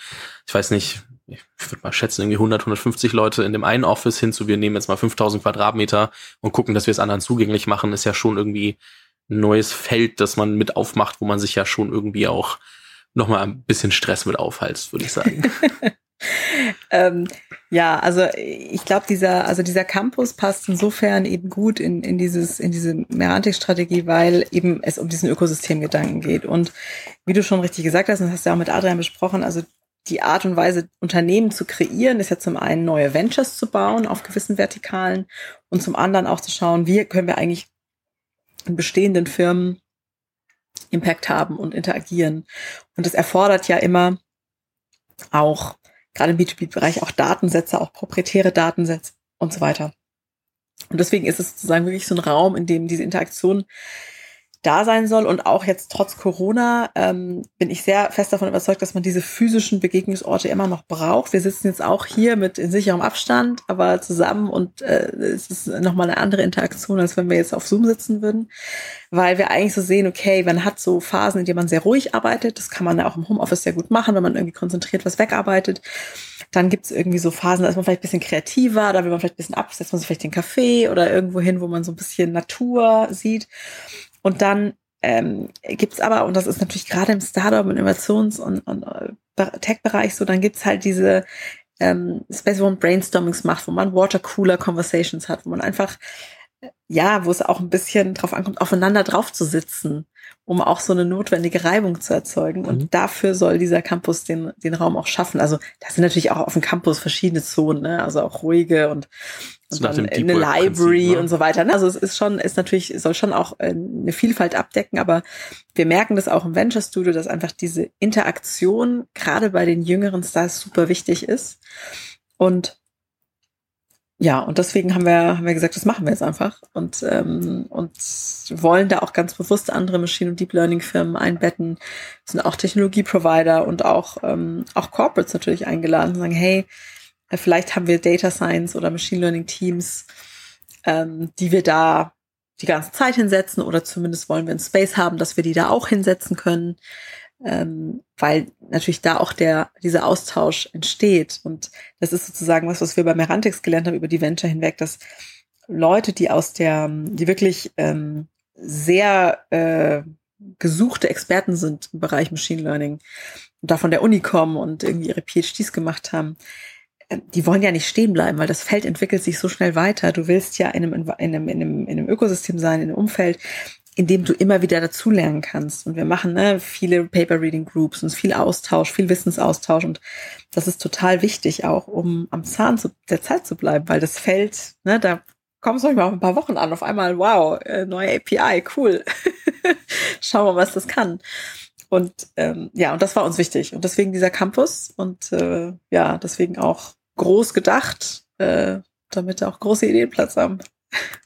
ich weiß nicht, ich würde mal schätzen, irgendwie 100, 150 Leute in dem einen Office hin zu, wir nehmen jetzt mal 5000 Quadratmeter und gucken, dass wir es anderen zugänglich machen, ist ja schon irgendwie ein neues Feld, das man mit aufmacht, wo man sich ja schon irgendwie auch nochmal ein bisschen Stress mit aufhält, würde ich sagen. ähm, ja, also ich glaube, dieser, also dieser Campus passt insofern eben gut in, in dieses, in diese Merantik-Strategie, weil eben es um diesen Ökosystemgedanken geht. Und wie du schon richtig gesagt hast, und das hast du ja auch mit Adrian besprochen, also die Art und Weise, Unternehmen zu kreieren, ist ja zum einen neue Ventures zu bauen auf gewissen Vertikalen und zum anderen auch zu schauen, wie können wir eigentlich in bestehenden Firmen Impact haben und interagieren. Und das erfordert ja immer auch gerade im B2B-Bereich auch Datensätze, auch proprietäre Datensätze und so weiter. Und deswegen ist es sozusagen wirklich so ein Raum, in dem diese Interaktion da sein soll. Und auch jetzt trotz Corona ähm, bin ich sehr fest davon überzeugt, dass man diese physischen Begegnungsorte immer noch braucht. Wir sitzen jetzt auch hier mit in sicherem Abstand, aber zusammen und äh, es ist nochmal eine andere Interaktion, als wenn wir jetzt auf Zoom sitzen würden, weil wir eigentlich so sehen, okay, man hat so Phasen, in denen man sehr ruhig arbeitet. Das kann man ja auch im Homeoffice sehr gut machen, wenn man irgendwie konzentriert was wegarbeitet. Dann gibt es irgendwie so Phasen, da ist man vielleicht ein bisschen kreativer, da will man vielleicht ein bisschen ab, setzt man sich vielleicht den Kaffee oder irgendwo hin, wo man so ein bisschen Natur sieht. Und dann ähm, gibt aber, und das ist natürlich gerade im Startup- und Innovations- und, und äh, Tech-Bereich so, dann gibt's halt diese ähm, Space, wo man Brainstormings macht, wo man Watercooler-Conversations hat, wo man einfach, äh, ja, wo es auch ein bisschen drauf ankommt, aufeinander drauf zu sitzen um auch so eine notwendige Reibung zu erzeugen. Und mhm. dafür soll dieser Campus den, den Raum auch schaffen. Also da sind natürlich auch auf dem Campus verschiedene Zonen, ne? also auch ruhige und, und dann eine Library ne? und so weiter. Ne? Also es ist schon, ist natürlich, soll schon auch äh, eine Vielfalt abdecken, aber wir merken das auch im Venture Studio, dass einfach diese Interaktion gerade bei den jüngeren Stars super wichtig ist. Und ja, und deswegen haben wir, haben wir gesagt, das machen wir jetzt einfach. Und, ähm, und wollen da auch ganz bewusst andere Machine- und Deep Learning-Firmen einbetten, sind auch Technologie-Provider und auch, ähm, auch Corporates natürlich eingeladen, sagen, hey, äh, vielleicht haben wir Data Science oder Machine Learning-Teams, ähm, die wir da die ganze Zeit hinsetzen oder zumindest wollen wir einen Space haben, dass wir die da auch hinsetzen können ähm, weil natürlich da auch der dieser Austausch entsteht. Und das ist sozusagen was, was wir bei Merantix gelernt haben über die Venture hinweg, dass Leute, die aus der, die wirklich ähm, sehr äh, gesuchte Experten sind im Bereich Machine Learning und da von der Uni kommen und irgendwie ihre PhDs gemacht haben, äh, die wollen ja nicht stehen bleiben, weil das Feld entwickelt sich so schnell weiter. Du willst ja in einem, in einem, in einem, in einem Ökosystem sein, in einem Umfeld, in dem du immer wieder dazulernen kannst. Und wir machen ne, viele Paper-Reading-Groups und viel Austausch, viel Wissensaustausch. Und das ist total wichtig auch, um am Zahn zu, der Zeit zu bleiben, weil das Feld, ne, da kommst du manchmal auf ein paar Wochen an, auf einmal, wow, äh, neue API, cool. Schauen wir, was das kann. Und ähm, ja, und das war uns wichtig. Und deswegen dieser Campus und äh, ja, deswegen auch groß gedacht, äh, damit auch große Ideen Platz haben.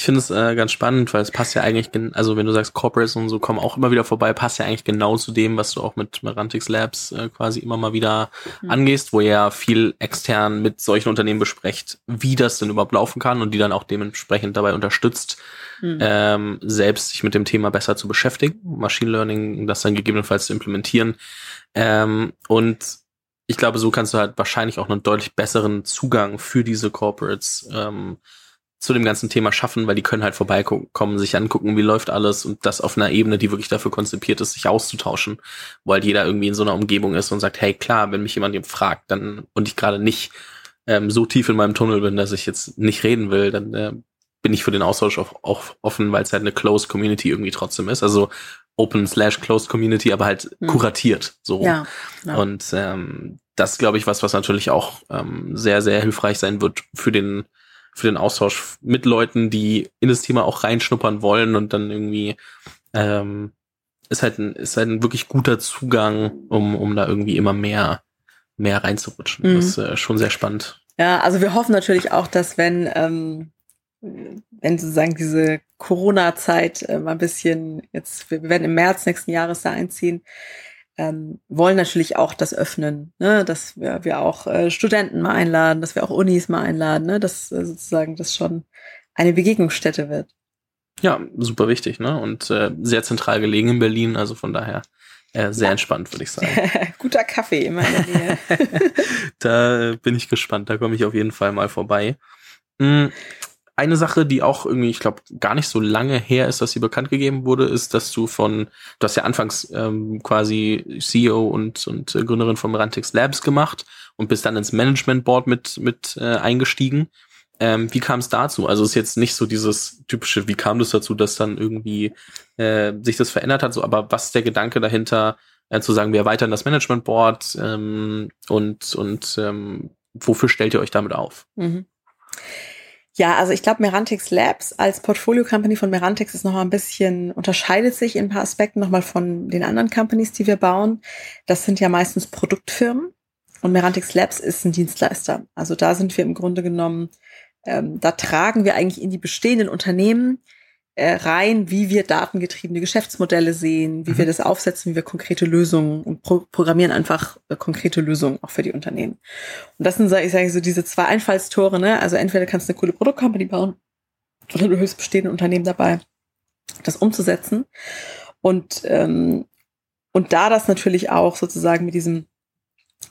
Ich finde es äh, ganz spannend, weil es passt ja eigentlich, also wenn du sagst, Corporates und so kommen auch immer wieder vorbei, passt ja eigentlich genau zu dem, was du auch mit Merantix Labs äh, quasi immer mal wieder mhm. angehst, wo ihr ja viel extern mit solchen Unternehmen besprecht, wie das denn überhaupt laufen kann und die dann auch dementsprechend dabei unterstützt, mhm. ähm, selbst sich mit dem Thema besser zu beschäftigen, Machine Learning, das dann gegebenenfalls zu implementieren. Ähm, und ich glaube, so kannst du halt wahrscheinlich auch einen deutlich besseren Zugang für diese Corporates ähm, zu dem ganzen Thema schaffen, weil die können halt vorbeikommen, sich angucken, wie läuft alles und das auf einer Ebene, die wirklich dafür konzipiert ist, sich auszutauschen, weil halt jeder irgendwie in so einer Umgebung ist und sagt, hey klar, wenn mich jemand fragt, dann und ich gerade nicht ähm, so tief in meinem Tunnel bin, dass ich jetzt nicht reden will, dann äh, bin ich für den Austausch auch, auch offen, weil es halt eine Closed Community irgendwie trotzdem ist. Also Open slash Closed Community, aber halt hm. kuratiert so. Ja, ja. Und ähm, das glaube ich was, was natürlich auch ähm, sehr, sehr hilfreich sein wird für den für den Austausch mit Leuten, die in das Thema auch reinschnuppern wollen und dann irgendwie ähm, ist halt ein, ist halt ein wirklich guter Zugang, um, um da irgendwie immer mehr, mehr reinzurutschen. Mhm. Das ist äh, schon sehr spannend. Ja, also wir hoffen natürlich auch, dass wenn, ähm, wenn sozusagen diese Corona-Zeit äh, mal ein bisschen, jetzt, wir werden im März nächsten Jahres da einziehen, ähm, wollen natürlich auch das öffnen, ne? dass wir, wir auch äh, Studenten mal einladen, dass wir auch Unis mal einladen, ne? dass äh, sozusagen das schon eine Begegnungsstätte wird. Ja, super wichtig, ne? Und äh, sehr zentral gelegen in Berlin, also von daher äh, sehr ja. entspannt, würde ich sagen. Guter Kaffee immer in der Nähe. da bin ich gespannt, da komme ich auf jeden Fall mal vorbei. Mhm eine Sache, die auch irgendwie, ich glaube, gar nicht so lange her ist, dass sie bekannt gegeben wurde, ist, dass du von, du hast ja anfangs ähm, quasi CEO und, und äh, Gründerin von Merantix Labs gemacht und bist dann ins Management Board mit, mit äh, eingestiegen. Ähm, wie kam es dazu? Also ist jetzt nicht so dieses typische, wie kam das dazu, dass dann irgendwie äh, sich das verändert hat, so, aber was ist der Gedanke dahinter, äh, zu sagen, wir erweitern das Management Board ähm, und, und ähm, wofür stellt ihr euch damit auf? Mhm. Ja, also ich glaube, Merantix Labs als Portfolio-Company von Merantix ist noch mal ein bisschen, unterscheidet sich in ein paar Aspekten nochmal von den anderen Companies, die wir bauen. Das sind ja meistens Produktfirmen und Merantix Labs ist ein Dienstleister. Also da sind wir im Grunde genommen, ähm, da tragen wir eigentlich in die bestehenden Unternehmen rein, wie wir datengetriebene Geschäftsmodelle sehen, wie mhm. wir das aufsetzen, wie wir konkrete Lösungen und pro programmieren einfach äh, konkrete Lösungen auch für die Unternehmen. Und das sind, ich sage so, diese zwei Einfallstore, ne? Also entweder kannst du eine coole Produktcompany bauen oder du hilfst bestehenden Unternehmen dabei, das umzusetzen. Und, ähm, und da das natürlich auch sozusagen mit diesem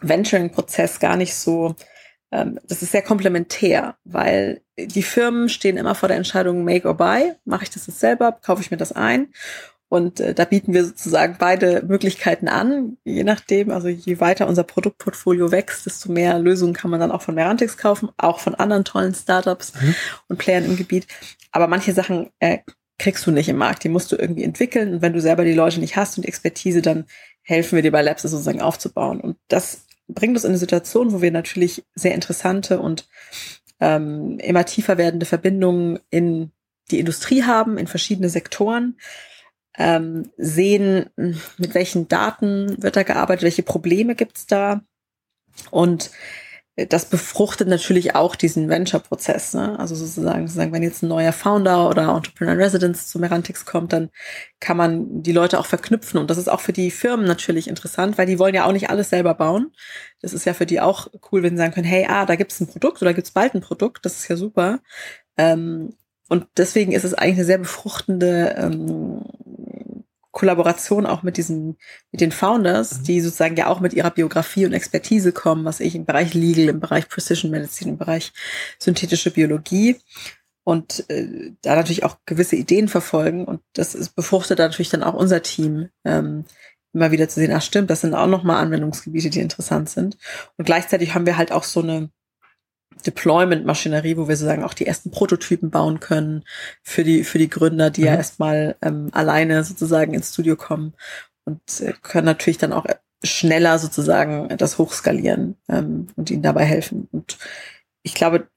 Venturing-Prozess gar nicht so das ist sehr komplementär, weil die Firmen stehen immer vor der Entscheidung Make or Buy. Mache ich das jetzt selber? Kaufe ich mir das ein? Und äh, da bieten wir sozusagen beide Möglichkeiten an, je nachdem, also je weiter unser Produktportfolio wächst, desto mehr Lösungen kann man dann auch von Merantix kaufen, auch von anderen tollen Startups mhm. und Playern im Gebiet. Aber manche Sachen äh, kriegst du nicht im Markt, die musst du irgendwie entwickeln. Und wenn du selber die Leute nicht hast und die Expertise, dann helfen wir dir bei Labs sozusagen aufzubauen. Und das bringt uns in eine Situation, wo wir natürlich sehr interessante und ähm, immer tiefer werdende Verbindungen in die Industrie haben, in verschiedene Sektoren, ähm, sehen, mit welchen Daten wird da gearbeitet, welche Probleme gibt's da. Und das befruchtet natürlich auch diesen Venture-Prozess. Ne? Also sozusagen, sozusagen, wenn jetzt ein neuer Founder oder Entrepreneur Residence zu Merantix kommt, dann kann man die Leute auch verknüpfen. Und das ist auch für die Firmen natürlich interessant, weil die wollen ja auch nicht alles selber bauen. Das ist ja für die auch cool, wenn sie sagen können, hey, ah, da gibt's ein Produkt oder gibt's bald ein Produkt, das ist ja super. Ähm, und deswegen ist es eigentlich eine sehr befruchtende ähm, Kollaboration auch mit diesen, mit den Founders, mhm. die sozusagen ja auch mit ihrer Biografie und Expertise kommen, was ich im Bereich Legal, im Bereich Precision Medicine, im Bereich synthetische Biologie und äh, da natürlich auch gewisse Ideen verfolgen und das ist, befruchtet natürlich dann auch unser Team ähm, immer wieder zu sehen, ach stimmt, das sind auch nochmal Anwendungsgebiete, die interessant sind. Und gleichzeitig haben wir halt auch so eine Deployment-Maschinerie, wo wir sozusagen auch die ersten Prototypen bauen können für die, für die Gründer, die mhm. ja erstmal ähm, alleine sozusagen ins Studio kommen und äh, können natürlich dann auch schneller sozusagen das hochskalieren ähm, und ihnen dabei helfen. Und ich glaube,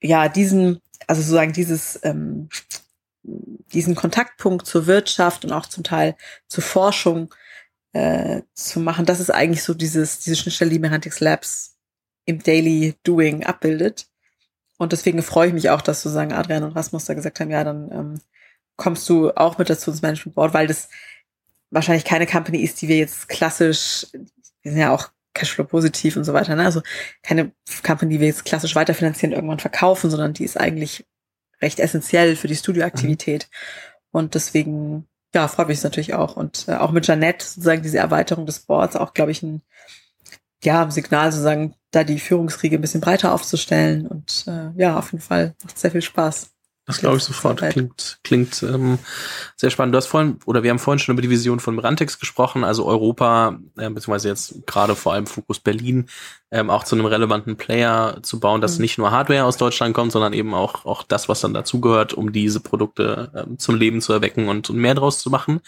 ja, diesen, also sozusagen dieses, ähm, diesen Kontaktpunkt zur Wirtschaft und auch zum Teil zur Forschung äh, zu machen, das ist eigentlich so dieses, diese Schnittstelle, die Merantix Labs im Daily Doing abbildet. Und deswegen freue ich mich auch, dass sozusagen Adrian und Rasmus da gesagt haben, ja, dann ähm, kommst du auch mit dazu ins Management Board, weil das wahrscheinlich keine Company ist, die wir jetzt klassisch, wir sind ja auch Cashflow positiv und so weiter, ne? also keine Company, die wir jetzt klassisch weiterfinanzieren, irgendwann verkaufen, sondern die ist eigentlich recht essentiell für die Studioaktivität. Mhm. Und deswegen, ja, freut mich natürlich auch. Und äh, auch mit Janette sozusagen diese Erweiterung des Boards auch, glaube ich, ein ja, Signal sozusagen, da die Führungskriege ein bisschen breiter aufzustellen. Und äh, ja, auf jeden Fall macht sehr viel Spaß. Das glaube ich sofort. Klingt, klingt ähm, sehr spannend. Du hast vorhin, oder wir haben vorhin schon über die Vision von Brantex gesprochen, also Europa, äh, beziehungsweise jetzt gerade vor allem Fokus Berlin, ähm, auch zu einem relevanten Player zu bauen, dass mhm. nicht nur Hardware aus Deutschland kommt, sondern eben auch, auch das, was dann dazugehört, um diese Produkte ähm, zum Leben zu erwecken und, und mehr draus zu machen.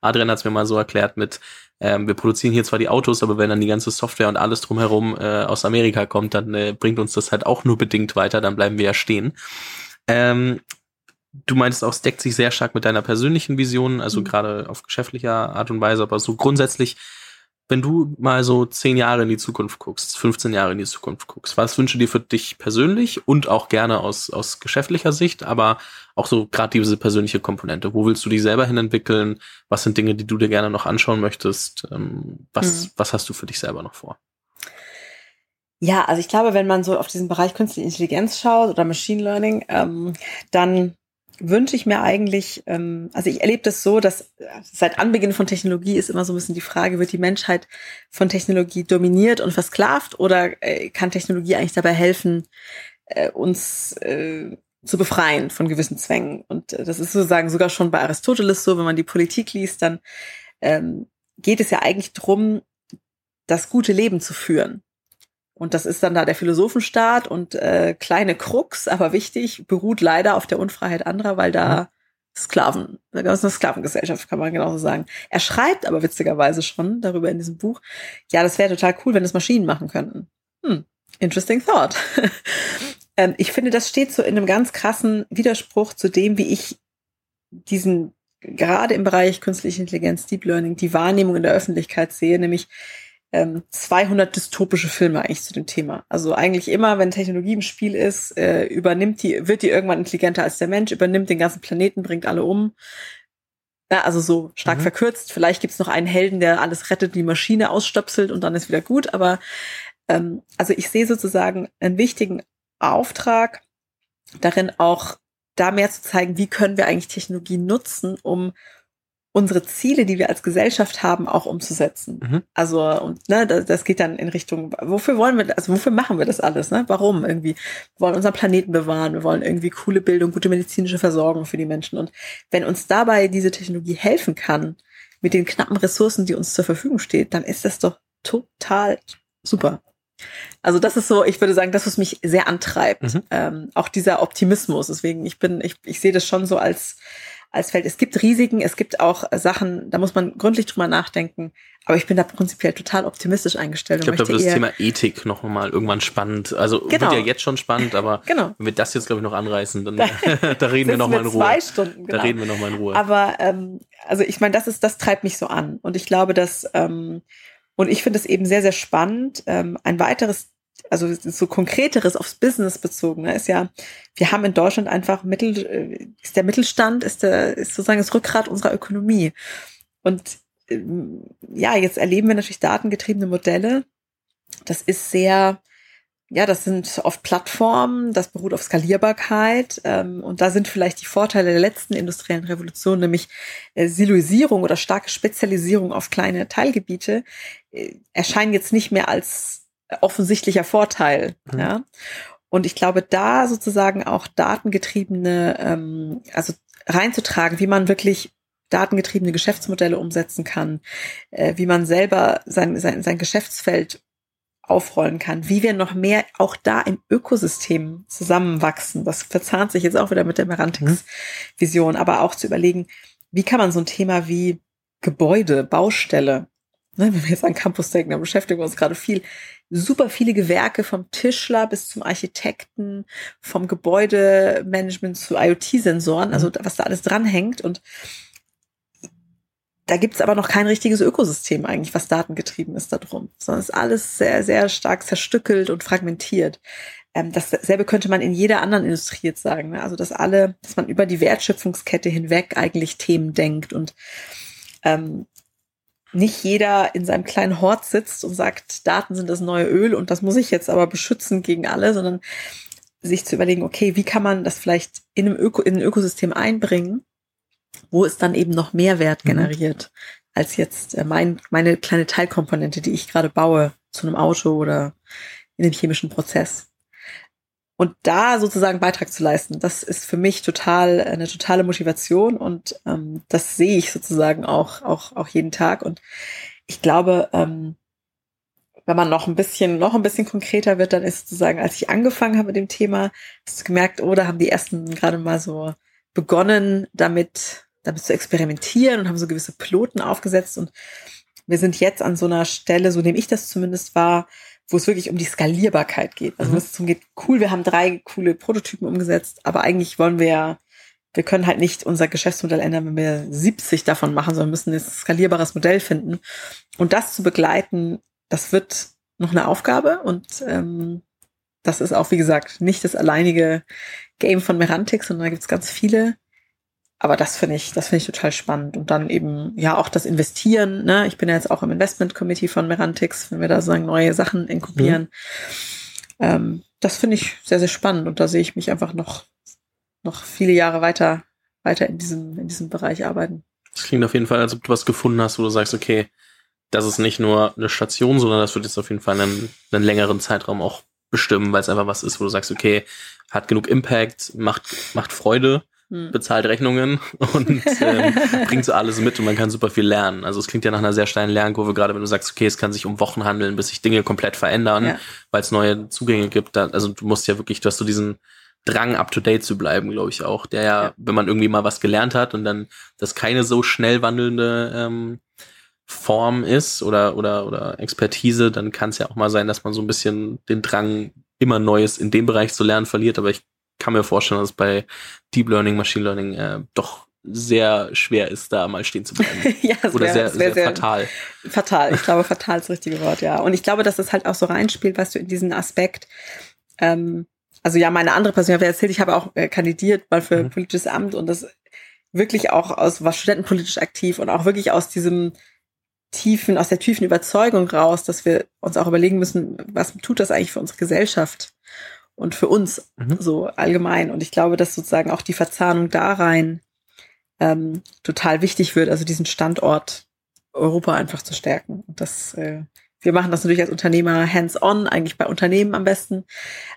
Adrian hat es mir mal so erklärt mit, ähm, wir produzieren hier zwar die Autos, aber wenn dann die ganze Software und alles drumherum äh, aus Amerika kommt, dann äh, bringt uns das halt auch nur bedingt weiter, dann bleiben wir ja stehen. Ähm, du meinst auch, es deckt sich sehr stark mit deiner persönlichen Vision, also mhm. gerade auf geschäftlicher Art und Weise, aber so grundsätzlich, wenn du mal so zehn Jahre in die Zukunft guckst, 15 Jahre in die Zukunft guckst, was wünsche dir für dich persönlich und auch gerne aus, aus geschäftlicher Sicht, aber auch so gerade diese persönliche Komponente. Wo willst du dich selber hin entwickeln? Was sind Dinge, die du dir gerne noch anschauen möchtest? Ähm, was, mhm. was hast du für dich selber noch vor? Ja, also ich glaube, wenn man so auf diesen Bereich künstliche Intelligenz schaut oder Machine Learning, ähm, dann wünsche ich mir eigentlich, ähm, also ich erlebe das so, dass äh, seit Anbeginn von Technologie ist immer so ein bisschen die Frage, wird die Menschheit von Technologie dominiert und versklavt oder äh, kann Technologie eigentlich dabei helfen, äh, uns äh, zu befreien von gewissen Zwängen? Und äh, das ist sozusagen sogar schon bei Aristoteles so, wenn man die Politik liest, dann ähm, geht es ja eigentlich drum, das gute Leben zu führen. Und das ist dann da der Philosophenstaat und äh, kleine Krux, aber wichtig, beruht leider auf der Unfreiheit anderer, weil da mhm. Sklaven, da gab es eine Sklavengesellschaft, kann man genauso sagen. Er schreibt aber witzigerweise schon darüber in diesem Buch, ja, das wäre total cool, wenn es Maschinen machen könnten. Hm, interesting thought. ähm, ich finde, das steht so in einem ganz krassen Widerspruch zu dem, wie ich diesen gerade im Bereich künstliche Intelligenz, Deep Learning, die Wahrnehmung in der Öffentlichkeit sehe, nämlich ähm, 200 dystopische Filme eigentlich zu dem Thema. Also eigentlich immer, wenn Technologie im Spiel ist, äh, übernimmt die, wird die irgendwann intelligenter als der Mensch, übernimmt den ganzen Planeten, bringt alle um. Ja, also so stark mhm. verkürzt. Vielleicht gibt's noch einen Helden, der alles rettet, die Maschine ausstöpselt und dann ist wieder gut. Aber ähm, also ich sehe sozusagen einen wichtigen Auftrag darin auch da mehr zu zeigen, wie können wir eigentlich Technologie nutzen, um unsere Ziele, die wir als Gesellschaft haben, auch umzusetzen. Mhm. Also und ne, das, das geht dann in Richtung, wofür wollen wir, also wofür machen wir das alles? Ne? Warum irgendwie? Wir wollen unseren Planeten bewahren, wir wollen irgendwie coole Bildung, gute medizinische Versorgung für die Menschen. Und wenn uns dabei diese Technologie helfen kann, mit den knappen Ressourcen, die uns zur Verfügung steht, dann ist das doch total super. Also das ist so, ich würde sagen, das, was mich sehr antreibt. Mhm. Ähm, auch dieser Optimismus. Deswegen, ich bin, ich, ich sehe das schon so als als Feld. Es gibt Risiken, es gibt auch Sachen, da muss man gründlich drüber nachdenken. Aber ich bin da prinzipiell total optimistisch eingestellt. Ich glaube, da wird das Thema Ethik noch mal irgendwann spannend. Also genau. wird ja jetzt schon spannend, aber genau. wenn wir das jetzt, glaube ich, noch anreißen, dann da, da reden wir noch mal in Ruhe. Zwei Stunden, genau. Da reden wir noch mal in Ruhe. Aber ähm, also ich meine, das ist, das treibt mich so an. Und ich glaube, dass ähm, und ich finde es eben sehr, sehr spannend. Ähm, ein weiteres also so konkreteres aufs Business bezogen, ne, ist ja, wir haben in Deutschland einfach Mittel, äh, ist der Mittelstand, ist der, ist sozusagen das Rückgrat unserer Ökonomie. Und ähm, ja, jetzt erleben wir natürlich datengetriebene Modelle. Das ist sehr, ja, das sind oft Plattformen, das beruht auf Skalierbarkeit ähm, und da sind vielleicht die Vorteile der letzten industriellen Revolution, nämlich äh, Siloisierung oder starke Spezialisierung auf kleine Teilgebiete, äh, erscheinen jetzt nicht mehr als offensichtlicher Vorteil. Mhm. Ja. Und ich glaube, da sozusagen auch datengetriebene, ähm, also reinzutragen, wie man wirklich datengetriebene Geschäftsmodelle umsetzen kann, äh, wie man selber sein, sein, sein Geschäftsfeld aufrollen kann, wie wir noch mehr auch da im Ökosystem zusammenwachsen. Das verzahnt sich jetzt auch wieder mit der Merantix-Vision, aber auch zu überlegen, wie kann man so ein Thema wie Gebäude, Baustelle, ne, wenn wir jetzt an Campus denken, da beschäftigen wir uns gerade viel, super viele Gewerke vom Tischler bis zum Architekten, vom Gebäudemanagement zu IoT-Sensoren, also mhm. was da alles dranhängt und da gibt's aber noch kein richtiges Ökosystem eigentlich, was datengetrieben ist darum, sondern es ist alles sehr, sehr stark zerstückelt und fragmentiert. Ähm, dasselbe könnte man in jeder anderen Industrie jetzt sagen. Ne? Also dass alle, dass man über die Wertschöpfungskette hinweg eigentlich Themen denkt und ähm, nicht jeder in seinem kleinen Hort sitzt und sagt, Daten sind das neue Öl und das muss ich jetzt aber beschützen gegen alle, sondern sich zu überlegen, okay, wie kann man das vielleicht in einem Öko, in ein Ökosystem einbringen, wo es dann eben noch mehr Wert mhm. generiert, mhm. als jetzt äh, mein, meine kleine Teilkomponente, die ich gerade baue zu einem Auto oder in dem chemischen Prozess. Und da sozusagen Beitrag zu leisten, das ist für mich total eine totale Motivation und ähm, das sehe ich sozusagen auch, auch, auch jeden Tag. Und ich glaube, ähm, wenn man noch ein bisschen, noch ein bisschen konkreter wird, dann ist sozusagen, als ich angefangen habe mit dem Thema, hast du gemerkt, oh, da haben die ersten gerade mal so begonnen, damit, damit zu experimentieren und haben so gewisse Piloten aufgesetzt. Und wir sind jetzt an so einer Stelle, so nehme ich das zumindest wahr, wo es wirklich um die Skalierbarkeit geht. Also mhm. wo es darum geht, cool, wir haben drei coole Prototypen umgesetzt, aber eigentlich wollen wir ja, wir können halt nicht unser Geschäftsmodell ändern, wenn wir 70 davon machen, sondern müssen ein skalierbares Modell finden. Und das zu begleiten, das wird noch eine Aufgabe und ähm, das ist auch, wie gesagt, nicht das alleinige Game von Merantix, sondern da gibt es ganz viele aber das finde ich, das finde ich total spannend. Und dann eben, ja, auch das Investieren, ne? Ich bin ja jetzt auch im Investment Committee von Merantix, wenn wir da sagen, neue Sachen inkubieren. Mhm. Ähm, das finde ich sehr, sehr spannend. Und da sehe ich mich einfach noch, noch viele Jahre weiter, weiter in diesem, in diesem Bereich arbeiten. Das klingt auf jeden Fall, als ob du was gefunden hast, wo du sagst, okay, das ist nicht nur eine Station, sondern das wird jetzt auf jeden Fall einen, einen längeren Zeitraum auch bestimmen, weil es einfach was ist, wo du sagst, okay, hat genug Impact, macht, macht Freude hm. bezahlt Rechnungen und ähm, bringt so alles mit und man kann super viel lernen. Also es klingt ja nach einer sehr steilen Lernkurve, gerade wenn du sagst, okay, es kann sich um Wochen handeln, bis sich Dinge komplett verändern, ja. weil es neue Zugänge gibt. Da, also du musst ja wirklich, du hast so diesen Drang, up to date zu bleiben, glaube ich auch. Der ja, ja, wenn man irgendwie mal was gelernt hat und dann das keine so schnell wandelnde ähm, Form ist oder, oder, oder Expertise, dann kann es ja auch mal sein, dass man so ein bisschen den Drang, immer Neues in dem Bereich zu lernen, verliert. Aber ich kann mir vorstellen, dass es bei Deep Learning, Machine Learning äh, doch sehr schwer ist, da mal stehen zu bleiben. ja, Oder wär, sehr, sehr, sehr, fatal. Fatal. Ich glaube, fatal ist das richtige Wort, ja. Und ich glaube, dass es halt auch so reinspielt, weißt du, in diesen Aspekt. Ähm, also ja, meine andere Person, ich habe ja erzählt, ich habe auch äh, kandidiert mal für mhm. politisches Amt und das wirklich auch aus, war studentenpolitisch aktiv und auch wirklich aus diesem tiefen, aus der tiefen Überzeugung raus, dass wir uns auch überlegen müssen, was tut das eigentlich für unsere Gesellschaft? Und für uns mhm. so allgemein. Und ich glaube, dass sozusagen auch die Verzahnung da rein ähm, total wichtig wird, also diesen Standort Europa einfach zu stärken. Und das, äh, wir machen das natürlich als Unternehmer hands-on, eigentlich bei Unternehmen am besten.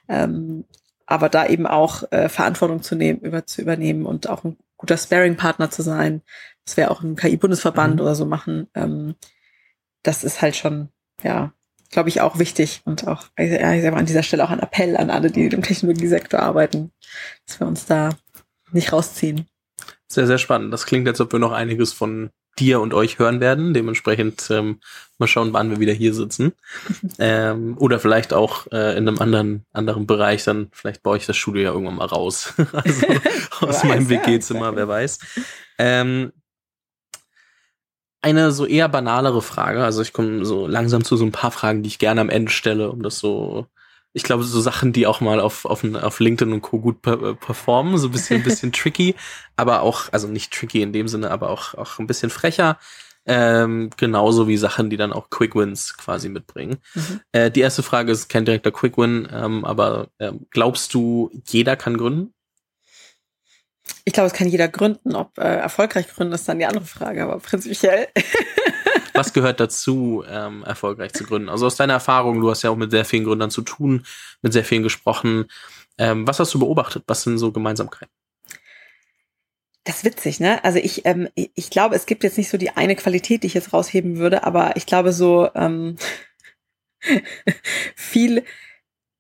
Ähm, aber da eben auch äh, Verantwortung zu nehmen, über zu übernehmen und auch ein guter Sparing-Partner zu sein, was wir auch im KI-Bundesverband mhm. oder so machen. Ähm, das ist halt schon, ja, glaube ich, auch wichtig und auch mal, an dieser Stelle auch ein Appell an alle, die im Technologiesektor arbeiten, dass wir uns da nicht rausziehen. Sehr, sehr spannend. Das klingt, als ob wir noch einiges von dir und euch hören werden. Dementsprechend ähm, mal schauen, wann wir wieder hier sitzen. ähm, oder vielleicht auch äh, in einem anderen, anderen Bereich, dann vielleicht baue ich das Studio ja irgendwann mal raus. also aus meinem WG-Zimmer, ja, wer weiß. Ähm, eine so eher banalere Frage. Also ich komme so langsam zu so ein paar Fragen, die ich gerne am Ende stelle, um das so, ich glaube, so Sachen, die auch mal auf, auf, auf LinkedIn und Co. gut per performen, so ein bisschen, ein bisschen tricky, aber auch, also nicht tricky in dem Sinne, aber auch, auch ein bisschen frecher. Ähm, genauso wie Sachen, die dann auch Quick Wins quasi mitbringen. Mhm. Äh, die erste Frage ist kein direkter Quick Win, ähm, aber äh, glaubst du, jeder kann gründen? Ich glaube, es kann jeder gründen. Ob äh, erfolgreich gründen, ist dann die andere Frage, aber prinzipiell. Was gehört dazu, ähm, erfolgreich zu gründen? Also aus deiner Erfahrung, du hast ja auch mit sehr vielen Gründern zu tun, mit sehr vielen gesprochen. Ähm, was hast du beobachtet? Was sind so Gemeinsamkeiten? Das ist witzig, ne? Also ich, ähm, ich glaube, es gibt jetzt nicht so die eine Qualität, die ich jetzt rausheben würde, aber ich glaube so ähm, viel,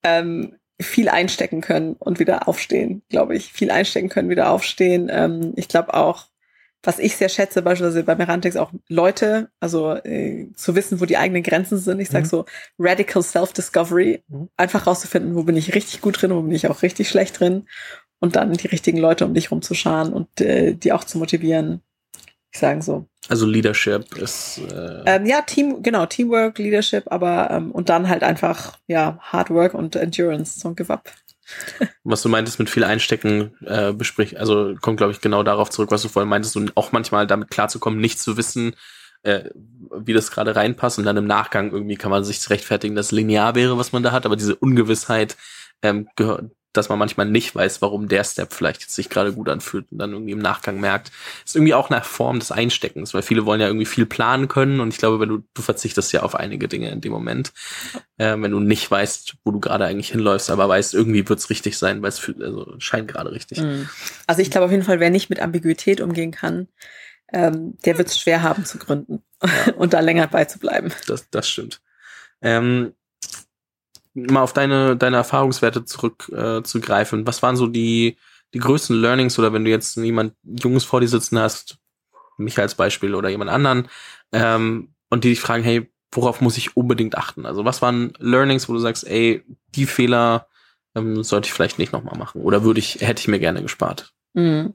ähm, viel einstecken können und wieder aufstehen, glaube ich. Viel einstecken können, wieder aufstehen. Ähm, ich glaube auch, was ich sehr schätze, beispielsweise bei Merantix auch Leute, also äh, zu wissen, wo die eigenen Grenzen sind. Ich sag mhm. so Radical Self-Discovery, mhm. einfach rauszufinden, wo bin ich richtig gut drin, wo bin ich auch richtig schlecht drin und dann die richtigen Leute um dich rumzuscharen und äh, die auch zu motivieren. Ich sagen so. Also Leadership ist äh ähm, ja Team, genau Teamwork, Leadership, aber ähm, und dann halt einfach ja Hard Work und Endurance, don't give up. was du meintest mit viel Einstecken, äh, besprich, also kommt, glaube ich, genau darauf zurück, was du vorhin meintest und auch manchmal damit klarzukommen, nicht zu wissen, äh, wie das gerade reinpasst und dann im Nachgang irgendwie kann man sich rechtfertigen, dass linear wäre, was man da hat, aber diese Ungewissheit ähm, gehört, dass man manchmal nicht weiß, warum der Step vielleicht jetzt sich gerade gut anfühlt und dann irgendwie im Nachgang merkt, ist irgendwie auch eine Form des Einsteckens, weil viele wollen ja irgendwie viel planen können und ich glaube, wenn du, du verzichtest ja auf einige Dinge in dem Moment, äh, wenn du nicht weißt, wo du gerade eigentlich hinläufst, aber weißt, irgendwie wird's richtig sein, weil es also, scheint gerade richtig. Mhm. Also ich glaube auf jeden Fall, wer nicht mit Ambiguität umgehen kann, ähm, der wird's schwer haben zu gründen ja. und da länger beizubleiben. Das, das stimmt. Ähm, mal auf deine, deine Erfahrungswerte zurückzugreifen. Äh, Was waren so die, die größten Learnings oder wenn du jetzt jemand Junges vor dir sitzen hast, mich als Beispiel oder jemand anderen, ähm, und die dich fragen, hey, worauf muss ich unbedingt achten? Also was waren Learnings, wo du sagst, ey, die Fehler ähm, sollte ich vielleicht nicht nochmal machen oder würde ich, hätte ich mir gerne gespart? Mhm.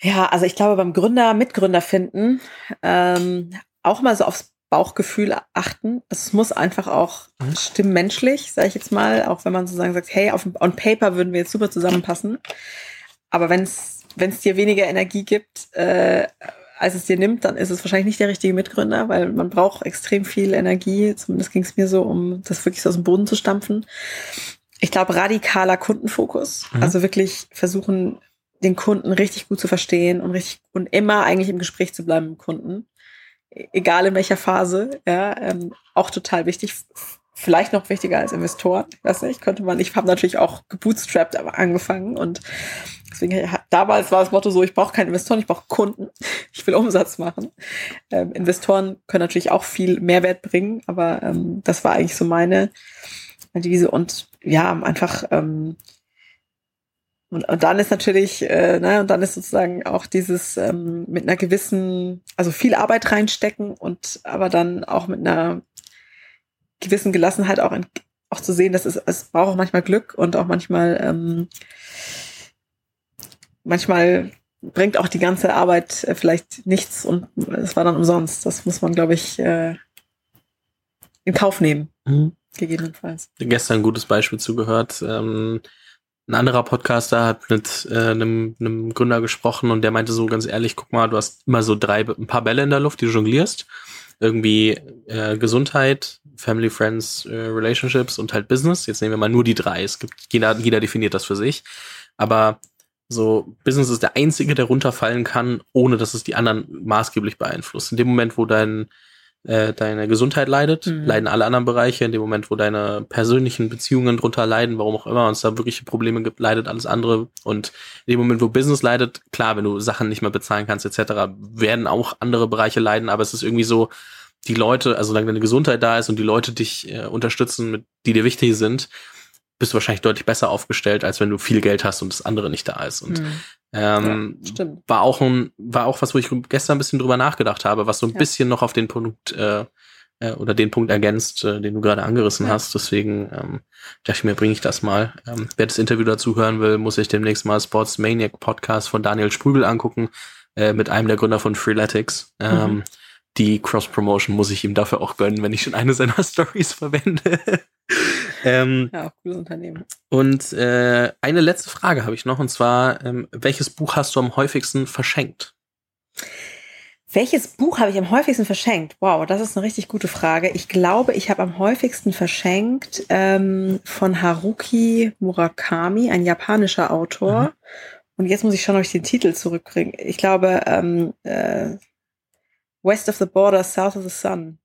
Ja, also ich glaube beim Gründer, Mitgründer finden, ähm, auch mal so aufs Bauchgefühl achten. Es muss einfach auch mhm. stimmenmenschlich, sage ich jetzt mal, auch wenn man sozusagen sagt, hey, auf on paper würden wir jetzt super zusammenpassen. Aber wenn es wenn es dir weniger Energie gibt, äh, als es dir nimmt, dann ist es wahrscheinlich nicht der richtige Mitgründer, weil man braucht extrem viel Energie. Zumindest ging es mir so, um das wirklich so aus dem Boden zu stampfen. Ich glaube, radikaler Kundenfokus. Mhm. Also wirklich versuchen, den Kunden richtig gut zu verstehen und richtig und immer eigentlich im Gespräch zu bleiben mit dem Kunden egal in welcher Phase, ja, ähm, auch total wichtig. Vielleicht noch wichtiger als Investoren. Ich weiß nicht, könnte man, ich habe natürlich auch gebootstrapped aber angefangen und deswegen damals war das Motto so, ich brauche keine Investoren, ich brauche Kunden. Ich will Umsatz machen. Ähm, Investoren können natürlich auch viel Mehrwert bringen, aber ähm, das war eigentlich so meine Devise und ja, einfach ähm, und, und dann ist natürlich, äh, ne, und dann ist sozusagen auch dieses ähm, mit einer gewissen, also viel Arbeit reinstecken und aber dann auch mit einer gewissen Gelassenheit auch, in, auch zu sehen, dass es, es braucht auch manchmal Glück und auch manchmal, ähm, manchmal bringt auch die ganze Arbeit äh, vielleicht nichts und es war dann umsonst. Das muss man, glaube ich, äh, in Kauf nehmen. Mhm. Gegebenenfalls. Gestern ein gutes Beispiel zugehört. Ähm, ein anderer Podcaster hat mit äh, einem, Gründer gesprochen und der meinte so ganz ehrlich, guck mal, du hast immer so drei, ein paar Bälle in der Luft, die du jonglierst. Irgendwie äh, Gesundheit, Family, Friends, äh, Relationships und halt Business. Jetzt nehmen wir mal nur die drei. Es gibt, jeder, jeder definiert das für sich. Aber so, Business ist der einzige, der runterfallen kann, ohne dass es die anderen maßgeblich beeinflusst. In dem Moment, wo dein äh, deine Gesundheit leidet, mhm. leiden alle anderen Bereiche. In dem Moment, wo deine persönlichen Beziehungen drunter leiden, warum auch immer, und es da wirkliche Probleme gibt, leidet alles andere. Und in dem Moment, wo Business leidet, klar, wenn du Sachen nicht mehr bezahlen kannst, etc., werden auch andere Bereiche leiden, aber es ist irgendwie so, die Leute, also solange deine Gesundheit da ist und die Leute dich äh, unterstützen, mit, die dir wichtig sind, bist du wahrscheinlich deutlich besser aufgestellt, als wenn du viel Geld hast und das andere nicht da ist. Und mhm. Ähm, ja, war auch ein, war auch was, wo ich gestern ein bisschen drüber nachgedacht habe, was so ein ja. bisschen noch auf den Punkt äh, äh, oder den Punkt ergänzt, äh, den du gerade angerissen ja. hast. Deswegen ähm, dachte ich mir, bringe ich das mal. Ähm, wer das Interview dazu hören will, muss sich demnächst mal Sports Maniac Podcast von Daniel Sprügel angucken, äh, mit einem der Gründer von Freeletics. Ähm, mhm. Die Cross-Promotion muss ich ihm dafür auch gönnen, wenn ich schon eine seiner Stories verwende. Ähm, ja, auch cooles Unternehmen. Und äh, eine letzte Frage habe ich noch, und zwar, ähm, welches Buch hast du am häufigsten verschenkt? Welches Buch habe ich am häufigsten verschenkt? Wow, das ist eine richtig gute Frage. Ich glaube, ich habe am häufigsten verschenkt ähm, von Haruki Murakami, ein japanischer Autor. Mhm. Und jetzt muss ich schon, ob ich den Titel zurückbringen. Ich glaube, ähm, äh, West of the Border, South of the Sun.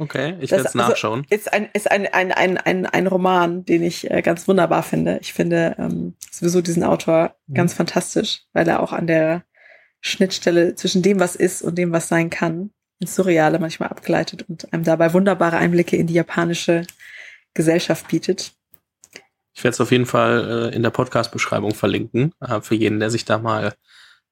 Okay, ich werde es also nachschauen. Also ist ein, ist ein, ein, ein, ein, ein Roman, den ich äh, ganz wunderbar finde. Ich finde ähm, sowieso diesen Autor mhm. ganz fantastisch, weil er auch an der Schnittstelle zwischen dem, was ist und dem, was sein kann, ins Surreale manchmal abgleitet und einem dabei wunderbare Einblicke in die japanische Gesellschaft bietet. Ich werde es auf jeden Fall äh, in der Podcast-Beschreibung verlinken, äh, für jeden, der sich da mal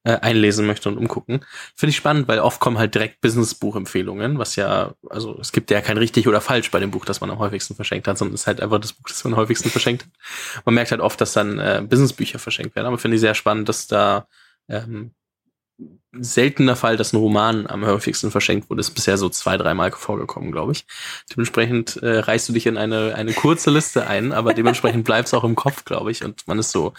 äh, einlesen möchte und umgucken. Finde ich spannend, weil oft kommen halt direkt Business-Buch-Empfehlungen, was ja, also es gibt ja kein richtig oder falsch bei dem Buch, das man am häufigsten verschenkt hat, sondern es ist halt einfach das Buch, das man am häufigsten verschenkt hat. Man merkt halt oft, dass dann äh, Business-Bücher verschenkt werden, aber finde ich sehr spannend, dass da ähm, seltener Fall, dass ein Roman am häufigsten verschenkt wurde. Ist bisher so zwei, dreimal vorgekommen, glaube ich. Dementsprechend äh, reißt du dich in eine, eine kurze Liste ein, aber dementsprechend bleibt es auch im Kopf, glaube ich. Und man ist so,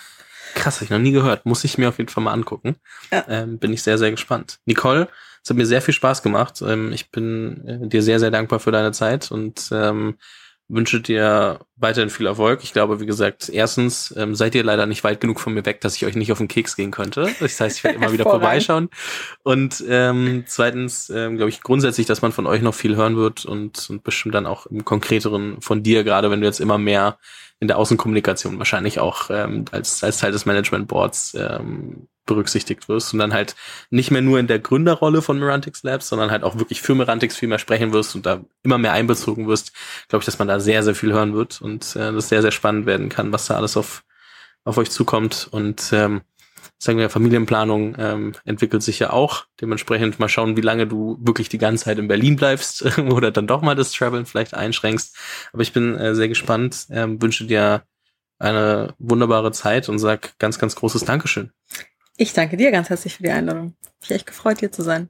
krass, habe ich noch nie gehört. Muss ich mir auf jeden Fall mal angucken. Ja. Ähm, bin ich sehr, sehr gespannt. Nicole, es hat mir sehr viel Spaß gemacht. Ähm, ich bin äh, dir sehr, sehr dankbar für deine Zeit und ähm, wünsche dir weiterhin viel Erfolg. Ich glaube, wie gesagt, erstens ähm, seid ihr leider nicht weit genug von mir weg, dass ich euch nicht auf den Keks gehen könnte. Das heißt, ich werde immer wieder vorbeischauen. Und ähm, zweitens ähm, glaube ich grundsätzlich, dass man von euch noch viel hören wird und, und bestimmt dann auch im Konkreteren von dir, gerade wenn du jetzt immer mehr in der Außenkommunikation wahrscheinlich auch ähm, als, als Teil des Management Boards ähm, berücksichtigt wirst und dann halt nicht mehr nur in der Gründerrolle von Merantix Labs, sondern halt auch wirklich für Merantix viel mehr sprechen wirst und da immer mehr einbezogen wirst, glaube ich, dass man da sehr, sehr viel hören wird und äh, das sehr, sehr spannend werden kann, was da alles auf, auf euch zukommt und ähm, sagen wir, Familienplanung ähm, entwickelt sich ja auch. Dementsprechend mal schauen, wie lange du wirklich die ganze Zeit in Berlin bleibst oder dann doch mal das Traveln vielleicht einschränkst. Aber ich bin äh, sehr gespannt, ähm, wünsche dir eine wunderbare Zeit und sag ganz, ganz großes Dankeschön. Ich danke dir ganz herzlich für die Einladung. Ich echt gefreut, hier zu sein.